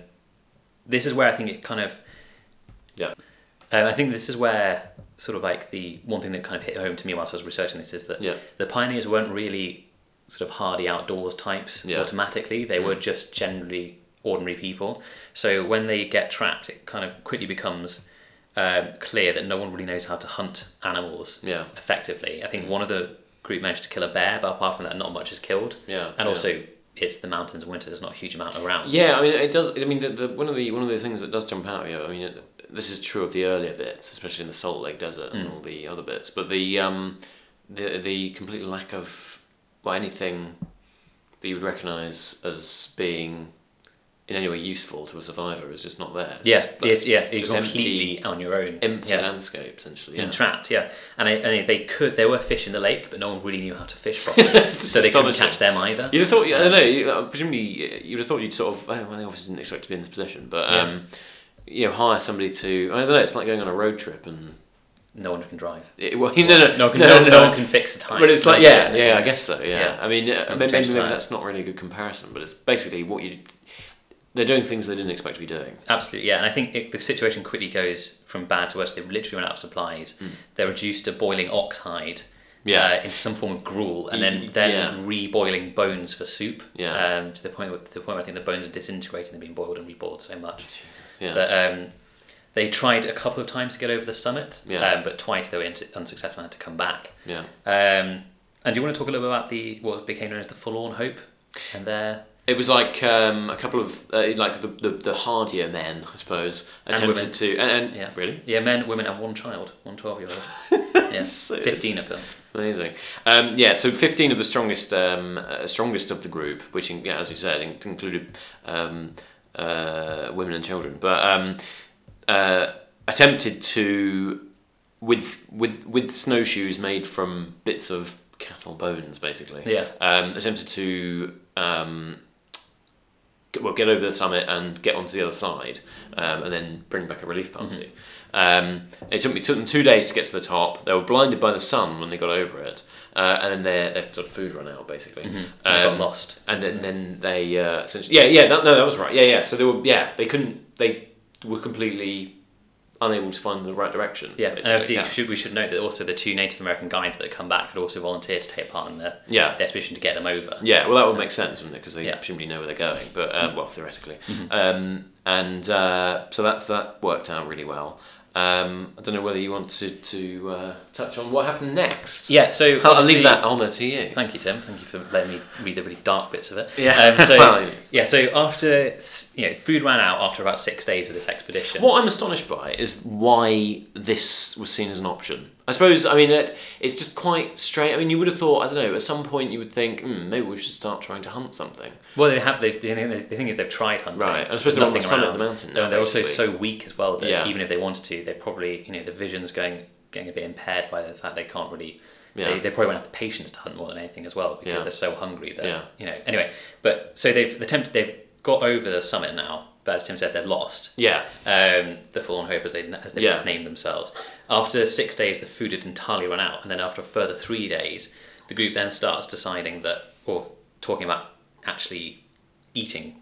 this is where I think it kind of. Yeah. Um, I think this is where sort of like the one thing that kind of hit home to me whilst I was researching this is that Yeah. the pioneers weren't really sort of hardy outdoors types Yeah. automatically. They were Mm. just generally ordinary people. So when they get trapped, it kind of quickly becomes um, clear that no one really knows how to hunt animals Yeah. effectively. I Mm. think one of the group managed to kill a bear, but apart from that, not much is killed. Yeah. And yeah. also, it's the mountains in winter. There's not a huge amount around. Yeah, I mean, it does. I mean, the, the one of the one of the things that does jump out. You I mean, it, this is true of the earlier bits, especially in the Salt Lake Desert and Mm. all the other bits. But the um, the the complete lack of well, anything that you would recognise as being in any way useful to a survivor is just not there. It's Yeah, just, like, yes, yeah, you're completely on your own. empty yeah. landscape essentially. Yeah. and trapped. Yeah, and, I, and they could. There were fish in the lake, but no one really knew how to fish properly, [LAUGHS] so they couldn't catch them either. You'd have thought. I don't know. You, uh, presumably, you'd have thought you'd sort of. Well, they obviously didn't expect to be in this position, but Yeah. You know, hire somebody to. I don't know. It's like going on a road trip and. No one can drive. [LAUGHS] It, well, no, no, no, one can, no, no one can fix a time. But it's like, No, yeah, yeah, I guess so. Yeah, Yeah. I mean, uh, And maybe, maybe that's not really a good comparison, but it's basically what you. They're doing things they didn't expect to be doing. Absolutely, yeah. And I think it, the situation quickly goes from bad to worse. They've literally run out of supplies. They're reduced to boiling ox hide. Yeah. uh, into some form of gruel, and then then yeah. reboiling bones for soup. Yeah. Um, to the point where, to the point where I think the bones are disintegrating. They're being boiled and reboiled so much. Jesus. Yeah. But um, they tried a couple of times to get over the summit. Yeah. Um, but twice they were int- unsuccessful and had to come back. yeah. Um, and do you want to talk a little bit about the what became known as the Forlorn Hope, and their It was like um, a couple of uh, like the, the the hardier men, I suppose, And attempted women. to and, and Yeah. really yeah men, women, and one child, one 12 year old. [LAUGHS] Yeah, So fifteen of them. Amazing. Um, yeah, so 15 of the strongest um, uh, strongest of the group, which, in, yeah, as you said, in- included um, uh, women and children, but um, uh, attempted to, with, with, with snowshoes made from bits of cattle bones, basically, Yeah. um, attempted to um, get, well, get over the summit and get onto the other side, um, and then bring back a relief party. Um, it took me took them two days to get to the top. They were blinded by the sun when they got over it, uh, and then their their sort of food run out basically. They got Um, lost. and then, then they uh, essentially yeah yeah that, no that was right yeah yeah so they were yeah they couldn't they were completely unable to find the right direction Yeah, and basically. obviously yeah. Should, we should note that also the two Native American guides that had come back had also volunteered to take part in the, Yeah. the expedition to get them over. Yeah, well, that would make sense, wouldn't it? Because they Yeah. presumably know where they're going, but um, well, theoretically, um, and uh, so that's that worked out really well. Um, I don't know whether you want to to uh, touch on what happened next. Yeah, so [LAUGHS] I'll, leave that honour to you. Thank you, Tim. Thank you for letting me read the really dark bits of it. [LAUGHS] Yeah. Um, so, [LAUGHS] Well, yes. yeah. So after you know, food ran out after about six days of this expedition. What I'm astonished by is why this was seen as an option. I suppose, I mean, it, it's just quite strange. I mean, you would have thought, I don't know, at some point you would think, hmm, maybe we should start trying to hunt something. Well, they have. They've, the, the thing is, they've tried hunting. Right, I suppose they're on the Nothing summit of the mountain No, now, they're also so weak as well that Yeah. even if they wanted to, they're probably you know the vision's going getting a bit impaired by the fact they can't really. Yeah. They, they probably won't have the patience to hunt more than anything as well because Yeah. they're so hungry that Yeah. you know. Anyway, but so they've attempted. They've got over the summit now, but as Tim said, they've lost. Yeah, um, the Forlorn Hope as they as they Yeah. named themselves. After six days, the food had entirely run out, and then after a further three days, the group then starts deciding that, or talking about actually eating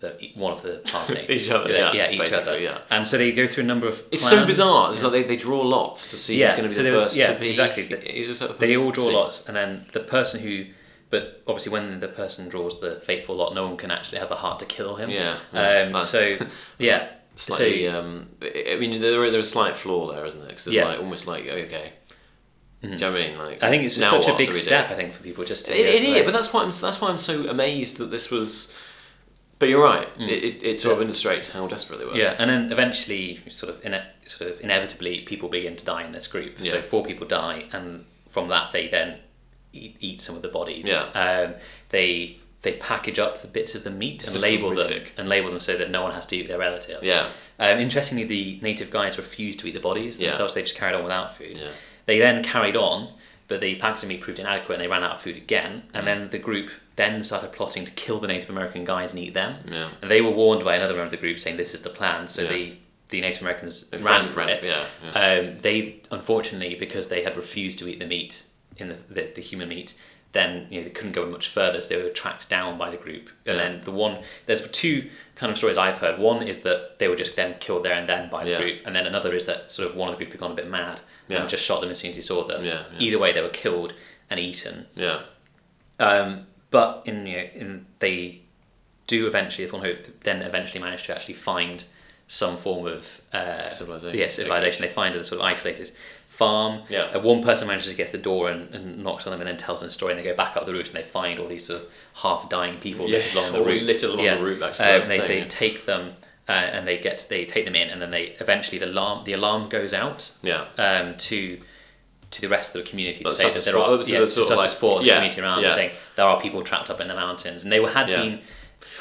the one of the [LAUGHS] party, Each other, yeah, yeah, each other, yeah. And so they go through a number of. it's so bizarre. It's like they, they draw lots to see Yeah, who's going to so be the they were- first yeah, to be. exactly. [LAUGHS] Just They all draw see. lots, and then the person who. But obviously, when the person draws the fateful lot, no one can actually has the heart to kill him. Yeah, yeah, [LAUGHS] Um, nice. so yeah. Slightly, so, um, I mean, there, there's a slight flaw there, isn't there? Because it's Yeah. like almost like okay, do you know what I mean? Like, I think it's just such a big do we do? step. I think for people just to. It, it like- but that's why I'm that's why I'm so amazed that this was. But you're right. It, it, it sort of illustrates how desperate they were. Mm. Yeah, and then eventually, sort of, ine- sort of inevitably, people begin to die in this group. So four people die, and from that, they then eat, eat some of the bodies. Yeah. Um, they they package up the bits of the meat and label them horrific. and label them so that no one has to eat their relative. Yeah. Um, interestingly, the native guides refused to eat the bodies Yeah. themselves. They just carried on without food. Yeah. They then carried on, but the packaging meat proved inadequate and they ran out of food again. Mm. And then the group then started plotting to kill the Native American guides and eat them. Yeah. And they were warned by another member of the group saying this is the plan. So Yeah. the the Native Americans They ran for it. it, yeah, Um, they unfortunately because they had refused to eat the meat in the, the, the human meat. Then you know they couldn't go much further, so they were tracked down by the group. And Yeah. then the one there's two kind of stories I've heard. One is that they were just then killed there and then by the Yeah. group, and then another is that sort of one of the group had gone a bit mad Yeah. and just shot them as soon as he saw them. Either way, they were killed and eaten. Yeah. Um, but in you know, in they do eventually, if on hope, then eventually manage to actually find some form of uh, Civilization. Yeah, civilization. They find a sort of isolated farm. Yeah. Uh, one person manages to get to the door and, and knocks on them, and then tells them a story. And they go back up the route and they find all these sort of half dying people Yeah, littered along the route. littered along the route Uh, they thing, they yeah. take them. Uh, and they get they take them in, and then they eventually the alarm the alarm goes out Yeah. um, to to the rest of the community to That's say that there are yeah, the sort of like- the yeah, community around yeah. saying there are people trapped up in the mountains, and they were, had Yeah. been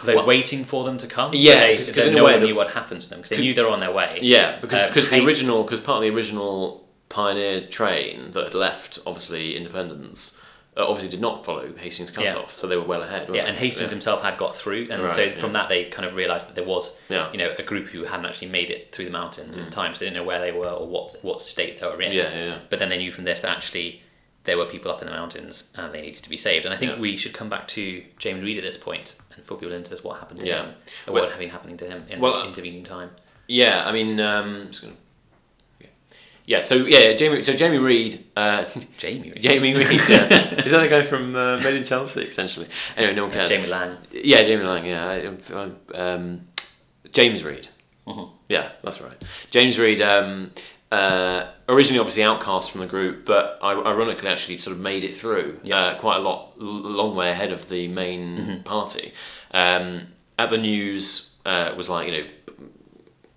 they were Well- waiting for them to come. Yeah, they, 'cause- 'cause they- in a no way one knew what happened to them because they knew they were on their way. Yeah, because Uh, because the original because part of the original pioneer train that had left obviously Independence uh, obviously did not follow Hastings cut Yeah. off, so they were well ahead. Yeah, and? Hastings Yeah. himself had got through, and Right, so yeah. from that they kind of realised that there was, Yeah. you know, a group who hadn't actually made it through the mountains in time, so they didn't know where they were or what what state they were in. Yeah, yeah, yeah. But then they knew from this that actually there were people up in the mountains and they needed to be saved. And I think Yeah. we should come back to Jamie Reed at this point and fill people into what happened to Yeah. him, or Well- what had been happening to him in Well, the intervening time. Yeah, I mean, um, just gonna. Yeah. Yeah, so yeah, Jamie. So Jamie Reed, uh, [LAUGHS] Jamie Reed. Jamie Reed, yeah. [LAUGHS] is that the guy from uh, Made in Chelsea potentially? Anyway, no one That's cares. Jamie Lang. Yeah, Jamie Lang. Yeah, I, um, James Reed. Mhm. Yeah, that's right. James Reed, um, uh, originally obviously outcast from the group, but ironically actually sort of made it through Yeah. uh, quite a lot, l- long way ahead of the main Mm-hmm. party. Um, at the news, uh, was like you know,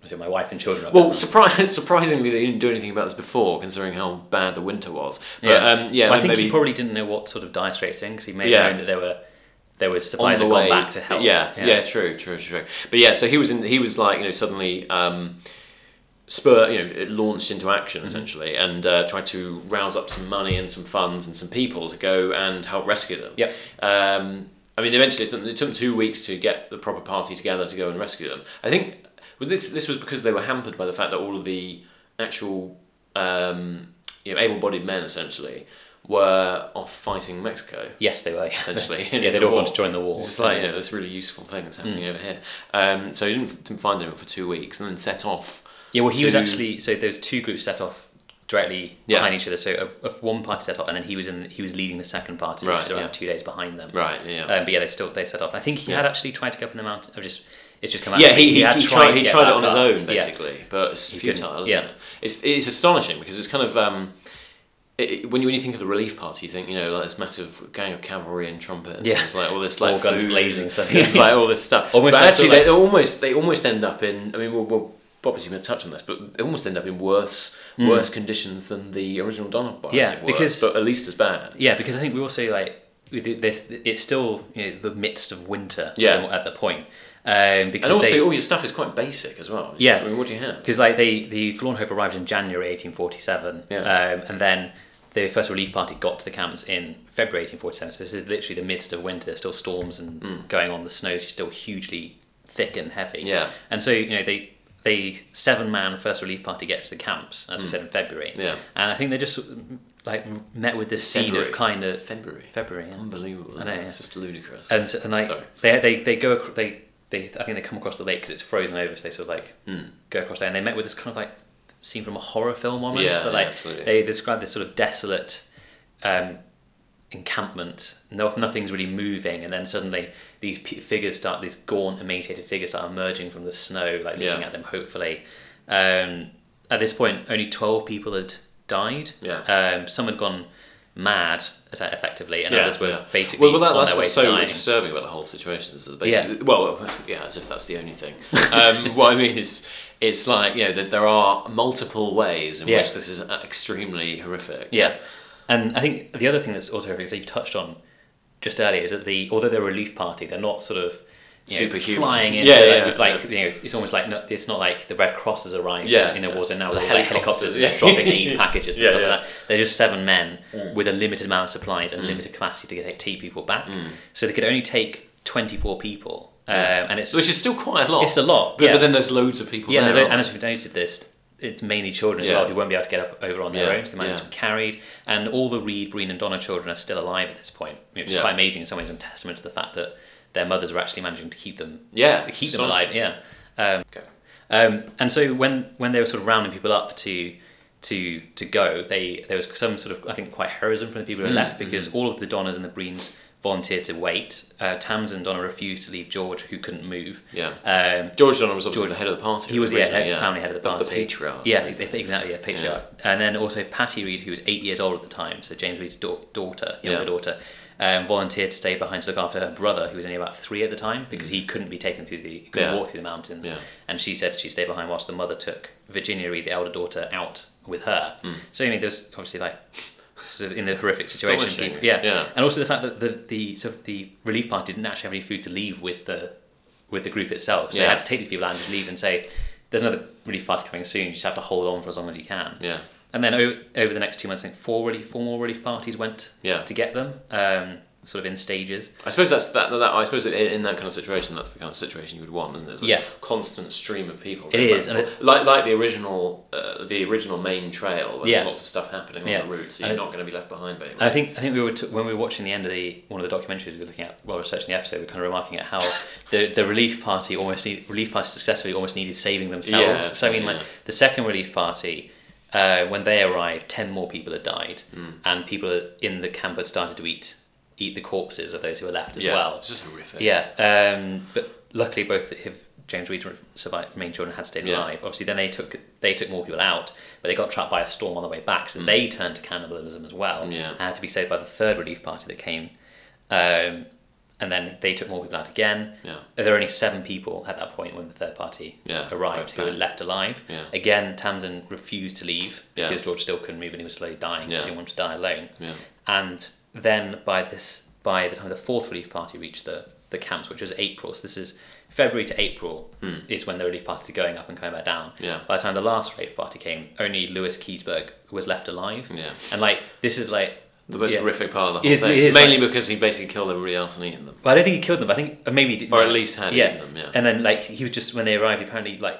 So my wife and children are well, surpri- [LAUGHS] surprisingly they didn't do anything about this before, considering how bad the winter was. But yeah, um, yeah, Well, I think maybe he probably didn't know what sort of dire straits in because he may Yeah. have known that there were there was supplies the gone way back to help. Yeah, yeah, true, true, true. But yeah, so he was in. He was like you know suddenly um, spur. You know, it launched into action Mm-hmm. essentially, and uh, tried to rouse up some money and some funds and some people to go and help rescue them. Yep. Um, I mean, eventually it took, it took two weeks to get the proper party together to go and rescue them. I think well, this this was because they were hampered by the fact that all of the actual um, you know able-bodied men essentially were off fighting Mexico Yes, they were. essentially. [LAUGHS] yeah, they'd all want to join the war. It's just like, you know, this really useful thing that's happening Mm. over here. Um, so he didn't, didn't find him for two weeks and then set off. Yeah, well, he was actually so there was two groups set off directly Yeah. behind each other. So a, a, one party set off, and then he was in he was leading the second party, which Right, was around yeah. two days behind them. Right, yeah. Um, but yeah, they still they set off. I think he Yeah. had actually tried to get up in the mountain. I've just it's just come out. yeah, he, he, had he tried, to he tried it on his up. own, Yeah. basically, but it's futile, isn't yeah. it? It's, it's astonishing because it's kind of. Um, it, when you when you think of the relief party, you think you know like this massive gang of cavalry and trumpets, Yeah. and it's like all this [LAUGHS] like All guns blazing, so- [LAUGHS] it's like all this stuff. Almost but actually, of they almost they almost end up in. I mean, we'll, we'll obviously going to touch on this, but they almost end up in worse worse conditions than the original Donner party. Hmm. Yeah, because- but at least as bad. Yeah, because I think we also like this. It's still you know, the midst of winter. Yeah. at the point. Um, because And also, they, all your stuff is quite basic as well. Yeah. I mean, what do you have? because like they the Forlorn Hope arrived in January 1847, Yeah. um, and then the first relief party got to the camps in February 1847. So this is literally the midst of winter, still storms and going on. The snow is still hugely thick and heavy. Mm. Yeah. and so you know they. The seven man first relief party gets to the camps, as we said in February. Mm. Yeah. And I think they just like met with this scene February. of kind of February. February. Yeah. Unbelievable. I know, It's just ludicrous. and and like Sorry. they, they they go they they I think they come across the lake because it's frozen over, so they sort of like Hmm. go across there, and they met with this kind of like scene from a horror film almost. Yeah, that, yeah, like absolutely. they describe this sort of desolate um, encampment. No, nothing's really moving, and then suddenly these p- figures start, these gaunt, emaciated figures start emerging from the snow, like looking Yeah. at them hopefully. Um, at this point, only twelve people had died. Yeah. Um, some had gone mad, effectively, and yeah, others were yeah. basically well, well that, on that's their what's to so dying. disturbing about the whole situation. Is basically, well, yeah, as if that's the only thing. Um, [LAUGHS] what I mean is, it's like you know that there are multiple ways in Yeah. which this is extremely horrific. Yeah, and I think the other thing that's also horrific is that you've touched on just earlier is that the although they're a relief party, they're not sort of you know, Superhuman. flying in. Yeah, so, like, yeah, like you know, it's almost like it's not like the Red Cross has arrived Yeah, in a yeah. war zone now. The like helicopters helicopters, yeah. [LAUGHS] dropping aid [LAUGHS] packages and Yeah, stuff yeah. like that. They're just seven men Mm. with a limited amount of supplies and limited capacity to get take people back. So they could only take twenty four people, um, and it's Which is still quite a lot. It's a lot, But, yeah. but then there's loads of people yeah, and, and as we've noted this, it's mainly children as Yeah. well who won't be able to get up over on their Yeah, own, so they might have yeah. to be carried. And all the Reed, Breen, and Donner children are still alive at this point, which is quite amazing in some ways and testament to the fact that their mothers were actually managing to keep them Yeah, keep them alive. Yeah. Um, Okay. um, and so when when they were sort of rounding people up to to to go, they there was some sort of I think quite heroism from the people who Mm, left because all of the Donners and the Breens volunteered to wait. Uh, Tamsen Donner refused to leave George, who couldn't move. Yeah. Um, George Donner was obviously George- the head of the party. he was the head, family head of the party. The, patriarch. Yeah, ex- exactly. Yeah, patriarch. And then also Patty Reed, who was eight years old at the time, so James Reed's da- daughter, younger Yeah. daughter, um, volunteered to stay behind to look after her brother, who was only about three at the time, because he couldn't be taken through the couldn't Mm. Yeah. walk through the mountains. Yeah. And she said she'd stay behind whilst the mother took Virginia Reed, the elder daughter, out with her. Mm. So I mean, there's obviously like sort of in the horrific situation. People, yeah. Yeah. And also the fact that the the so the relief party didn't actually have any food to leave with the with the group itself. So they had to take these people out and just leave and say, "There's another relief party coming soon. You just have to hold on for as long as you can." Yeah. And then over, over the next two months, I think four relief, four more relief parties went Yeah. to get them, um, sort of in stages. I suppose that's that, that. I suppose in, in that kind of situation, that's the kind of situation you would want, isn't it? It's Yeah. constant stream of people. It is, and and forth. like like the original, uh, the original main trail. Where Yeah. There's lots of stuff happening on Yeah. the route, so you're it- not going to be left behind. And I think I think we were t- when we were watching the end of the one of the documentaries we were looking at while researching the episode, we were kind of remarking at how [LAUGHS] the the relief party almost need, relief party successfully almost needed saving themselves. Yeah, so I mean, yeah. like the second relief party. Uh, when they arrived, ten more people had died, Hmm. and people in the camp had started to eat eat the corpses of those who were left as yeah, well. it's just horrific. Yeah, um, but luckily both James Reed survived, main children had stayed Yeah. alive. Obviously, then they took they took more people out, but they got trapped by a storm on the way back, so they turned to cannibalism as well. Yeah. and had to be saved by the third relief party that came, um, and then they took more people out again. Yeah. There were only seven people at that point when the third party Yeah, arrived who were left alive. Yeah. Again, Tamsen refused to leave Yeah. because George still couldn't move and he was slowly dying, so he didn't want to die alone. Yeah. And then by this, by the time the fourth relief party reached the, the camps, which was April, so this is February to April, hmm. is when the relief parties are going up and coming back down. Yeah. By the time the last relief party came, only Lewis Keseberg was left alive. Yeah. And like this is like The most yeah. horrific part of the whole is- thing. is Mainly like- because he basically killed everybody else and eaten them. Well, I don't think he killed them. But I think maybe he did. Or at least had eaten them, yeah. And then like he was just when they arrived, he apparently like.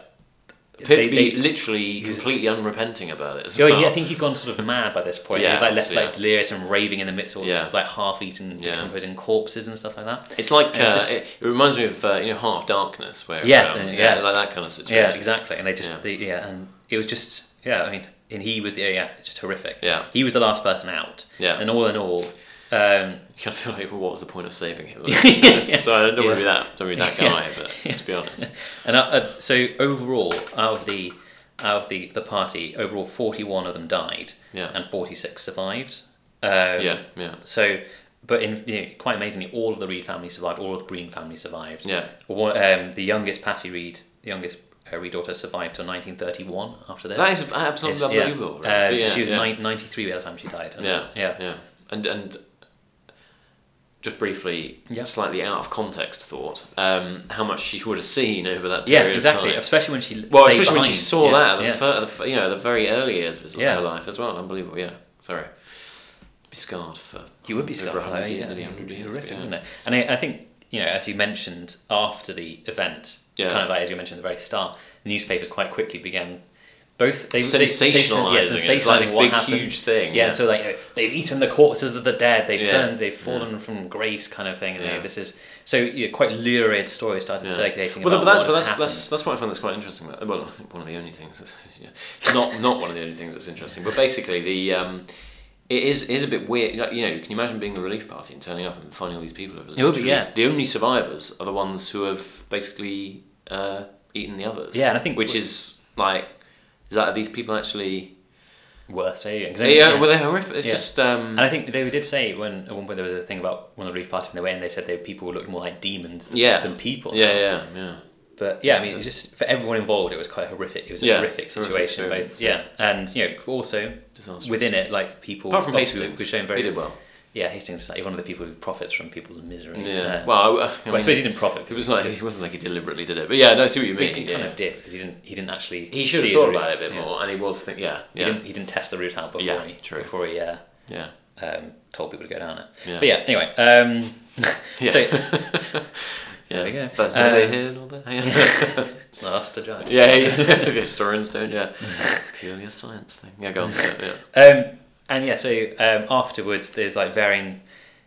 Appeared they- to be they- literally completely unrepenting about it. Oh, well. yeah, I think he'd gone sort of mad by this point. he Yeah, was like left like delirious and raving in the midst of all Yeah. this like half-eaten, Yeah. decomposing corpses and stuff like that. It's like it's uh, just- it, it reminds me of uh, you know Heart of Darkness, where Yeah, um, uh, yeah. like that kind of situation. Yeah, exactly. And they just Yeah. The, yeah, and it was just yeah. I mean, and he was the yeah, just horrific. Yeah. he was the last person out. Yeah. and all in all, um, You kind of feel like, well, what was the point of saving him? [LAUGHS] Yeah. so I don't want to be Yeah. that, don't be that [LAUGHS] guy, but let's be honest. [LAUGHS] and uh, uh, so overall, out of the out of the the party, overall forty-one of them died, Yeah. and forty-six survived. Um, Yeah, yeah, So, but in you know, quite amazingly, all of the Reed family survived. All of the Breen family survived. yeah. One, um, the youngest Patty Reed, the youngest Reed daughter, survived till 1931. After this, That is absolutely It's- yeah. unbelievable. Uh, Right? so she was yeah. nine- 93 by the time she died. Yeah, yeah, yeah. And and just briefly, Yeah. slightly out of context thought, um, how much she would have seen over that period. Yeah, exactly. of time. Especially when she Well, especially when she saw Yeah, that at the, yeah. fir- the, you know, the very early years of Yeah. her life as well. Unbelievable. Yeah. Sorry. Be scarred for. You would be over scarred. 100 like, years, yeah, 100 years. horrific, yeah. And I, I think you know, as you mentioned after the event, Yeah. kind of like as you mentioned at the very start, the newspapers quite quickly began both they Sensationalising yeah, it. It's like what big, happened. huge thing, Yeah, yeah. so like you know, they've eaten the corpses of the dead. They've Yeah. turned. They've fallen from grace, kind of thing. Know, this is so you know, quite lurid stories started Yeah. circulating. Well, but that's what but that's, that's that's what I find that's quite interesting. Well, [LAUGHS] one of the only things. That's, [LAUGHS] yeah, not not one of the only things that's interesting. But basically, the um, it is is a bit weird. Like, you know, can you imagine being the relief party and turning up and finding all these people? Who have It would be, yeah. The only survivors are the ones who have basically uh, eaten the others. Yeah, and I think- which is like, is that are these people actually? worth saying. 'Cause Yeah, then- yeah, well, they're horrific. It's Yeah. just um, And I think they did say when at one point there was a thing about one of the relief parties in the way, and they said they people looked more like demons Yeah. than people. yeah, yeah, yeah. But yeah, I mean, it was just for everyone involved, it was quite horrific. It was a horrific horrific situation, experience, both yeah, and you know also within it, like people Apart from Hastings, who shown very did well. Yeah, Hastings is like one of the people who profits from people's misery. Yeah. Uh, well, I, I, well, I suppose he didn't profit. it was like it wasn't like he deliberately did it, but yeah, no, I see what you mean. he yeah. kind of did because he didn't. He didn't actually. He should see have thought about it a bit Yeah. more, and he was thinking. yeah, He yeah, didn't. He didn't test the route out before Yeah, he true. before he uh, yeah, um, told people to go down it. yeah. But yeah, anyway. Um, [LAUGHS] yeah. [LAUGHS] So [LAUGHS] yeah. There go. That's Uh, here nor there. Yeah, it's not us to judge. yeah, yeah. historians don't. Yeah, purely a science thing. Yeah, go on. Yeah, yeah. Um, and yeah, so um, afterwards, there's like varying.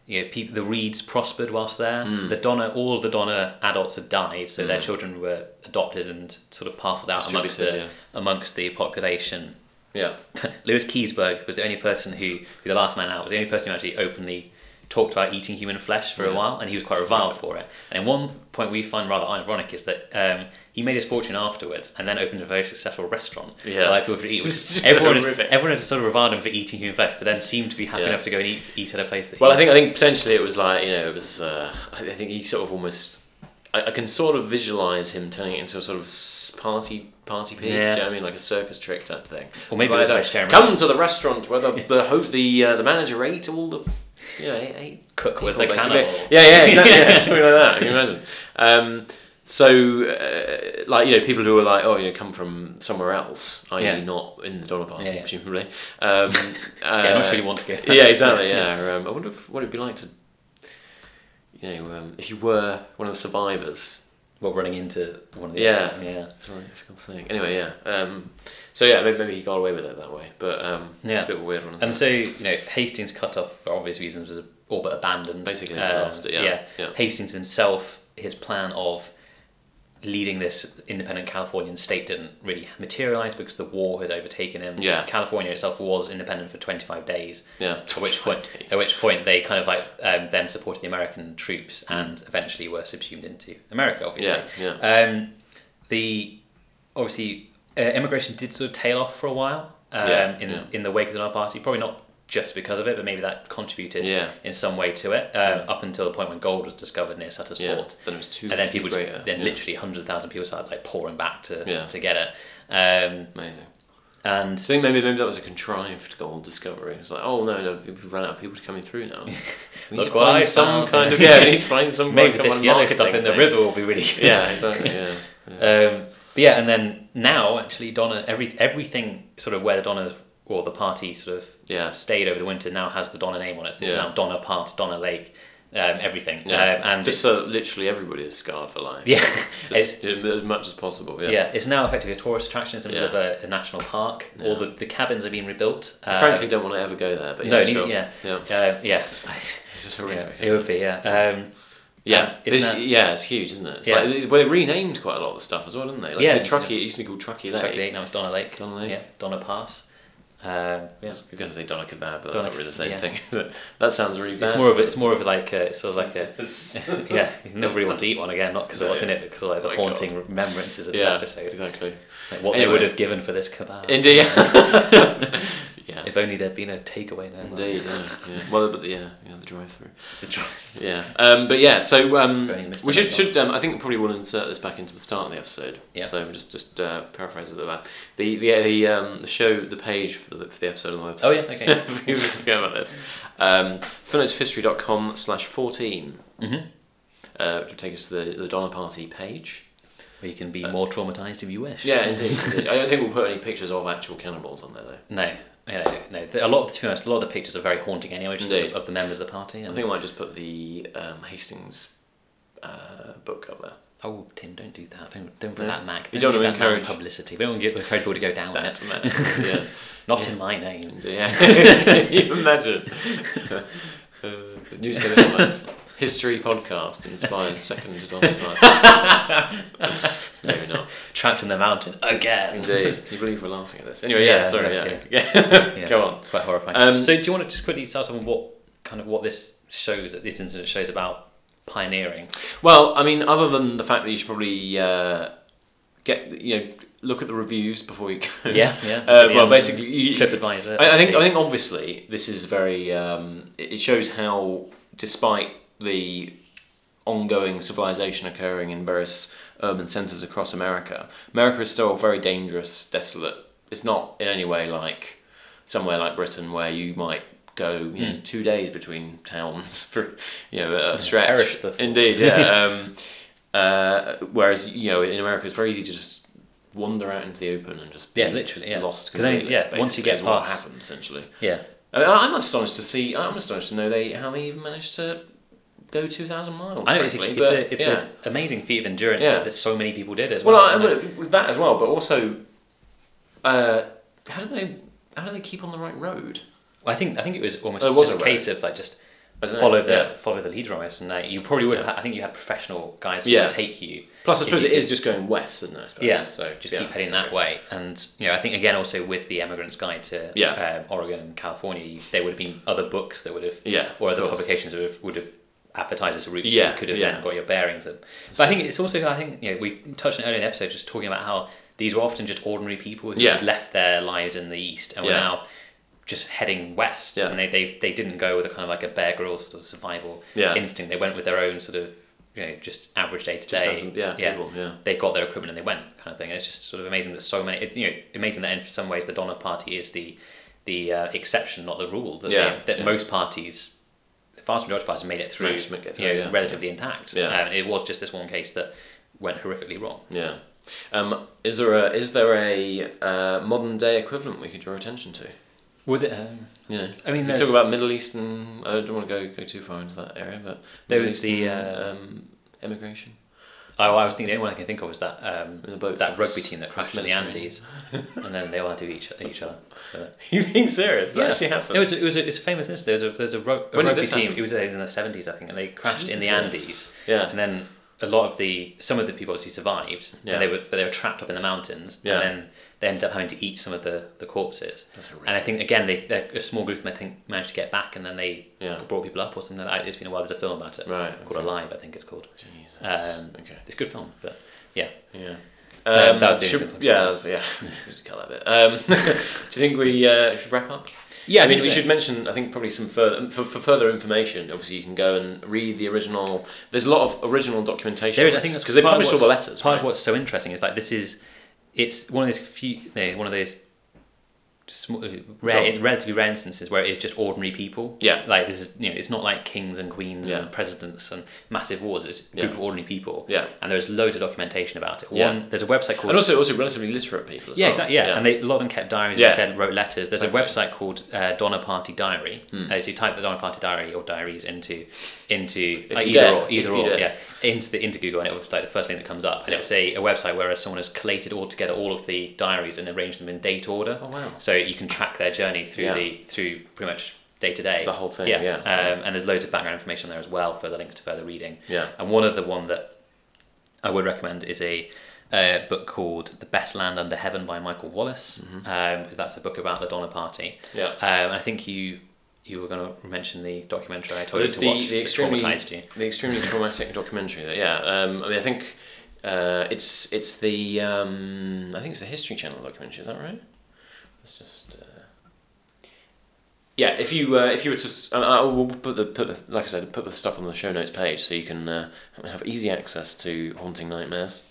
You know, people, the Reeds prospered whilst there. Hmm. The Donner, all of the Donner adults had died, so their children were adopted and sort of parceled out amongst the Distributed, amongst the population. yeah. [LAUGHS] Lewis Keseberg was the only person who, who the last man out, was the only person who actually openly talked about eating human flesh for a while, and he was quite reviled [LAUGHS] for it. And one point we find rather ironic is that um, he made his fortune afterwards, and then opened a very successful restaurant. Yeah. that people could eat. [LAUGHS] This is so everyone, horrific. everyone had sort of reviled him for eating human flesh, but then seemed to be happy Yeah. enough to go and eat, eat at a place that. Well, he, I think I think potentially it was like you know it was. Uh, I I think he sort of almost. I, I can sort of visualize him turning it into a sort of party party piece. Yeah. You know what I mean, like a circus trick type thing. Or maybe it was like. Come to the restaurant where the the ho- the uh, the manager ate all the. Yeah, ate, ate cook with the basically. cannibal. Yeah, yeah, exactly. Yeah, [LAUGHS] something like that. Can you imagine? Um, so, uh, like you know, people who are like, oh, you know, come from somewhere else, i.e., Yeah. not in the Donner Party, Yeah, yeah. presumably. Um, [LAUGHS] yeah, not uh, sure you want to go. yeah, exactly. Yeah, [LAUGHS] um, I wonder if, what it'd be like to, you know, um, if you were one of the survivors. Well, running into one of the Yeah. yeah. Sorry, I can't. Anyway, yeah. Um, so yeah, maybe, maybe he got away with it that way, but um, it's Yeah. a bit of a weird one. And it? so, you know, Hastings cut off for obvious reasons was all but abandoned. Basically a Um, disaster, yeah, yeah. Hastings himself, his plan of leading this independent Californian state didn't really materialize because the war had overtaken him. Yeah. California itself was independent for 25 days. yeah. At which point, at which point they kind of like um, then supported the American troops and eventually were subsumed into America. Obviously, Yeah, yeah. um, the obviously uh, immigration did sort of tail off for a while um, Yeah, in yeah. in the wake of the Party. Probably not just because of it, but maybe that contributed Yeah. in some way to it. Um, Up until the point when gold was discovered near Sutter's Yeah. Fort, Then it was too. and then people just, greater. then yeah. literally hundreds of thousands of people started like pouring back to Yeah. to get it. Um, Amazing. and So I think maybe maybe that was a contrived gold discovery. It's like, oh no, no, we've run out of people coming through now. [LAUGHS] We need to find some kind of [LAUGHS] yeah. We need to find some maybe kind of this yellow stuff in the river will be really good. Yeah, exactly. Yeah. [LAUGHS] yeah. Um, but yeah, and then now actually Donner, every everything sort of where the Donner or the party sort of Yeah. stayed over the winter now has the Donner name on it. So Yeah. now Donner Pass, Donner Lake, um, everything. Yeah, Um, and just so literally everybody is scarred for life. yeah, just as much as possible. yeah. Yeah. it's now effectively a tourist attraction. It's in the middle of a, a national park. All the, the cabins have been rebuilt. I Um, frankly, don't want to ever go there, but yeah, no, neither- sure. yeah, yeah. uh, yeah, [LAUGHS] It's just yeah, horrific. it would be, yeah. Um, Yeah, um, it's yeah, it's huge, isn't it? It's Yeah. like, well, they renamed quite a lot of the stuff as well, didn't they? Like, Yeah, so Truckee, it used to be called Truckee Lake. Truckee Lake, now it's Donner Lake. Donner Lake. Yeah, Donner Pass. Um, yeah. I going to say Donna Kebab, but that's Donna- not really the same yeah. thing. is it? that sounds really bad. It's more of a, it's more of a like a, it's sort of like a [LAUGHS] [LAUGHS] yeah, you never really want to eat one again, not because of what's in it, because of like the Oh haunting remembrances of this yeah, episode. exactly. Like what they would have given for this kebab. Indeed. [LAUGHS] Yeah. If only there'd been a takeaway now. Indeed. Yeah. yeah. [LAUGHS] Well, but the, yeah, yeah, the drive-through. The drive. Yeah. Um, but yeah, so um, we should should um, I think we probably will insert this back into the start of the episode. Yeah. So we'll just just uh, paraphrase it about the the the um, the show the page for the, for the episode on the website. Oh yeah, okay. [LAUGHS] we forget about this. Um, footnotesofhistory.com slash 14, mm-hmm. uh, which will take us to the, the Donner Party page. Where you can be more traumatized if you wish. Yeah, indeed. indeed. I don't think we'll put any pictures of actual cannibals on there, though. No. Yeah, no, no. A lot, of, to be honest, a lot of the pictures are very haunting anyway, just Indeed. of, of the members of the party. I think I might just put the um, Hastings uh, book up there. oh, Tim, don't do that. Don't, don't put No. that mag. You don't give wanna that encourage- publicity. We don't want to encourage people to go down That, it. man. Yeah. [LAUGHS] Not in my name. Yeah. [LAUGHS] you imagine. [LAUGHS] uh, the newspaper. History podcast inspires [LAUGHS] second Party. [LAUGHS] Maybe not. Trapped in the mountain again. Indeed. Can you believe we're laughing at this? Anyway, yeah, Yeah, sorry, yeah. Yeah. Yeah. [LAUGHS] Go on. Quite horrifying. Um, so, do you want to just quickly start off on what kind of what this shows, that this incident shows about pioneering? Well, I mean, other than the fact that you should probably uh, get, you know, look at the reviews before you go. Yeah, yeah. Uh, well, basically, you, TripAdvisor. I, I think. I think obviously this is very. Um, it shows how, despite the ongoing civilization occurring in various urban centres across America, America is still very dangerous, desolate. It's not in any way like somewhere like Britain where you might go you know, two days between towns [LAUGHS] for you know a stretch. the. Indeed, yeah. [LAUGHS] um, uh, whereas you know in America it's very easy to just wander out into the open and just be Yeah, literally, yeah. lost 'Cause then, completely. yeah, once you get is what past- happens essentially. Yeah. I mean, I'm astonished to see. I'm astonished to know they how they even managed to go two thousand miles. I know it's, a, it's, a, it's yeah. an amazing feat of endurance Yeah. that so many people did as Well, well. I, with that as well, but also, uh, how do they how do they keep on the right road? Well, I think I think it was almost Oh, it was just a case of like just know, follow the yeah. follow the leader almost, and uh, you probably would. Have, I think you had professional guys who would take you. Plus, I suppose it is just going west, isn't it? I suppose. Yeah, So just keep heading that way, and you know I think again also with the Emigrant's Guide to um, Oregon and California, there would have been other books that would have Yeah, or other publications would have, would have advertised as a route, so Yeah, you could have yeah. then got your bearings. And, but I think it's also I think you know we touched on it earlier in the episode just talking about how these were often just ordinary people who Yeah. had left their lives in the east and were now just heading west, Yeah. and they, they they didn't go with a kind of like a Bear Grylls sort of survival Yeah. instinct. They went with their own sort of you know just average day to day. yeah, people, yeah. They got their equipment and they went kind of thing. And it's just sort of amazing that so many. It, you know, amazing that in some ways the Donner Party is the the uh, exception, not the rule. That Yeah, they, that yeah. most parties, the vast majority of parties, made it through, Managed to make it you know, yeah. relatively intact. Yeah. Um, it was just this one case that went horrifically wrong. Yeah. Um, is there a is there a uh, modern day equivalent we could draw attention to? Would it? Um, You know, I mean, you talk about Middle Eastern. I don't want to go go too far into that area, but There Middle was the, Eastern, uh, um, emigration. Oh, I was thinking the only one I can think of was that um, boat that rugby team that crashed in the. Andes, [LAUGHS] and then they all had to eat each, each other. But- [LAUGHS] you being serious? That actually happened. It was it was a, it's a famous incident. There was a there's a, ro- a rugby team. happen? It was in the seventies, I think, and they crashed in the Andes. Yeah. And then a lot of the some of the people obviously survived. Yeah. And they were but they were trapped up in the mountains. Yeah. And then they ended up having to eat some of the, the corpses. And I think again they a small group of them I think managed to get back and then they Yeah. brought people up or something like that. It's been a while. There's a film about it. Right, Called okay. Alive, I think it's called. Jesus. Um, okay. It's a good film, but yeah. Yeah. Um, Um, that was the should, yeah, that was, yeah. [LAUGHS] Just cut that bit. Um, [LAUGHS] do you think we uh, should wrap up? Yeah, I I mean, we so. should mention. I think probably some further for, for further information. Obviously, you can go and read the original. There's a lot of original documentation. There is, I think that's because they published all the letters. Part right? of what's so interesting is like this is, it's one of those few, one of those small, rare, Go relatively rare instances where it is just ordinary people. Yeah. Like this is, you know, it's not like kings and queens Yeah. and presidents and massive wars. It's a Yeah. of ordinary people. Yeah. And there's loads of documentation about it. Yeah. One, there's a website called and also also relatively literate people. As yeah, well. exactly. Yeah, and they, a lot of them kept diaries. Yeah. Yeah. said wrote letters. There's Exactly. a website called uh, Donner Party Diary. Hmm. Uh, if you type the Donner Party Diary or diaries into into uh, either dare, or, either or, dare. yeah, into the into Google, and it was like the first thing that comes up, and Yeah. it's a, a website where someone has collated all together all of the diaries and arranged them in date order. Oh, wow. So you can track their journey through Yeah. the through pretty much day to day. The whole thing, Yeah. yeah. Um, and there's loads of background information there as well for the links to further reading. Yeah. And one of the one that I would recommend is a uh, book called The Best Land Under Heaven by Michael Wallis. Um, that's a book about the Donner Party. Mm-hmm. Yeah. Um, I think you you were going to mention the documentary I told the, you to the, watch. the extremely traumatized you. the extremely traumatic documentary. That, yeah, um, I mean, I think uh, it's it's the um, I think it's the History Channel documentary. Is that right? Let's just. Uh... Yeah, if you uh, if you were to, uh, I will put the put the, like I said, put the stuff on the show notes page so you can uh, have easy access to haunting nightmares.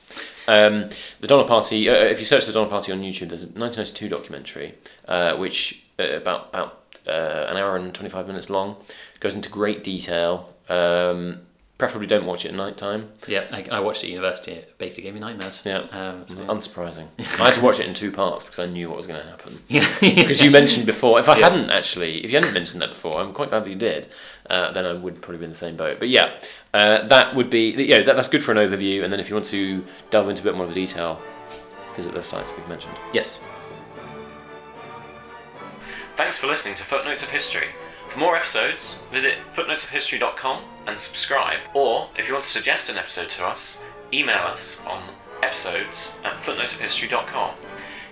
Um, the Donner Party. Uh, if you search the Donner Party on YouTube, there's a 1992 documentary uh, which uh, about about uh, an hour and 25 minutes long, goes into great detail. Um, preferably don't watch it at night time. Yeah, I, I watched it at university. It basically gave me nightmares. Yeah. Um, so- Unsurprising. I had to watch it in two parts because I knew what was going to happen. [LAUGHS] yeah. Because you mentioned before, if I Yeah. hadn't actually, if you hadn't mentioned that before, I'm quite glad that you did. Uh, then I would probably be in the same boat. But yeah, uh, that would be yeah, that, that's good for an overview. And then if you want to delve into a bit more of the detail, visit those sites we've mentioned. yes. Thanks for listening to Footnotes of History. For more episodes, visit footnotesofhistory.com and subscribe. Or, if you want to suggest an episode to us, email us on episodes at footnotesofhistory.com.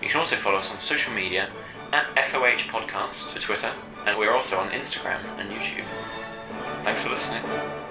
You can also follow us on social media at FOH Podcast for Twitter, and we're also on Instagram and YouTube. Thanks for listening.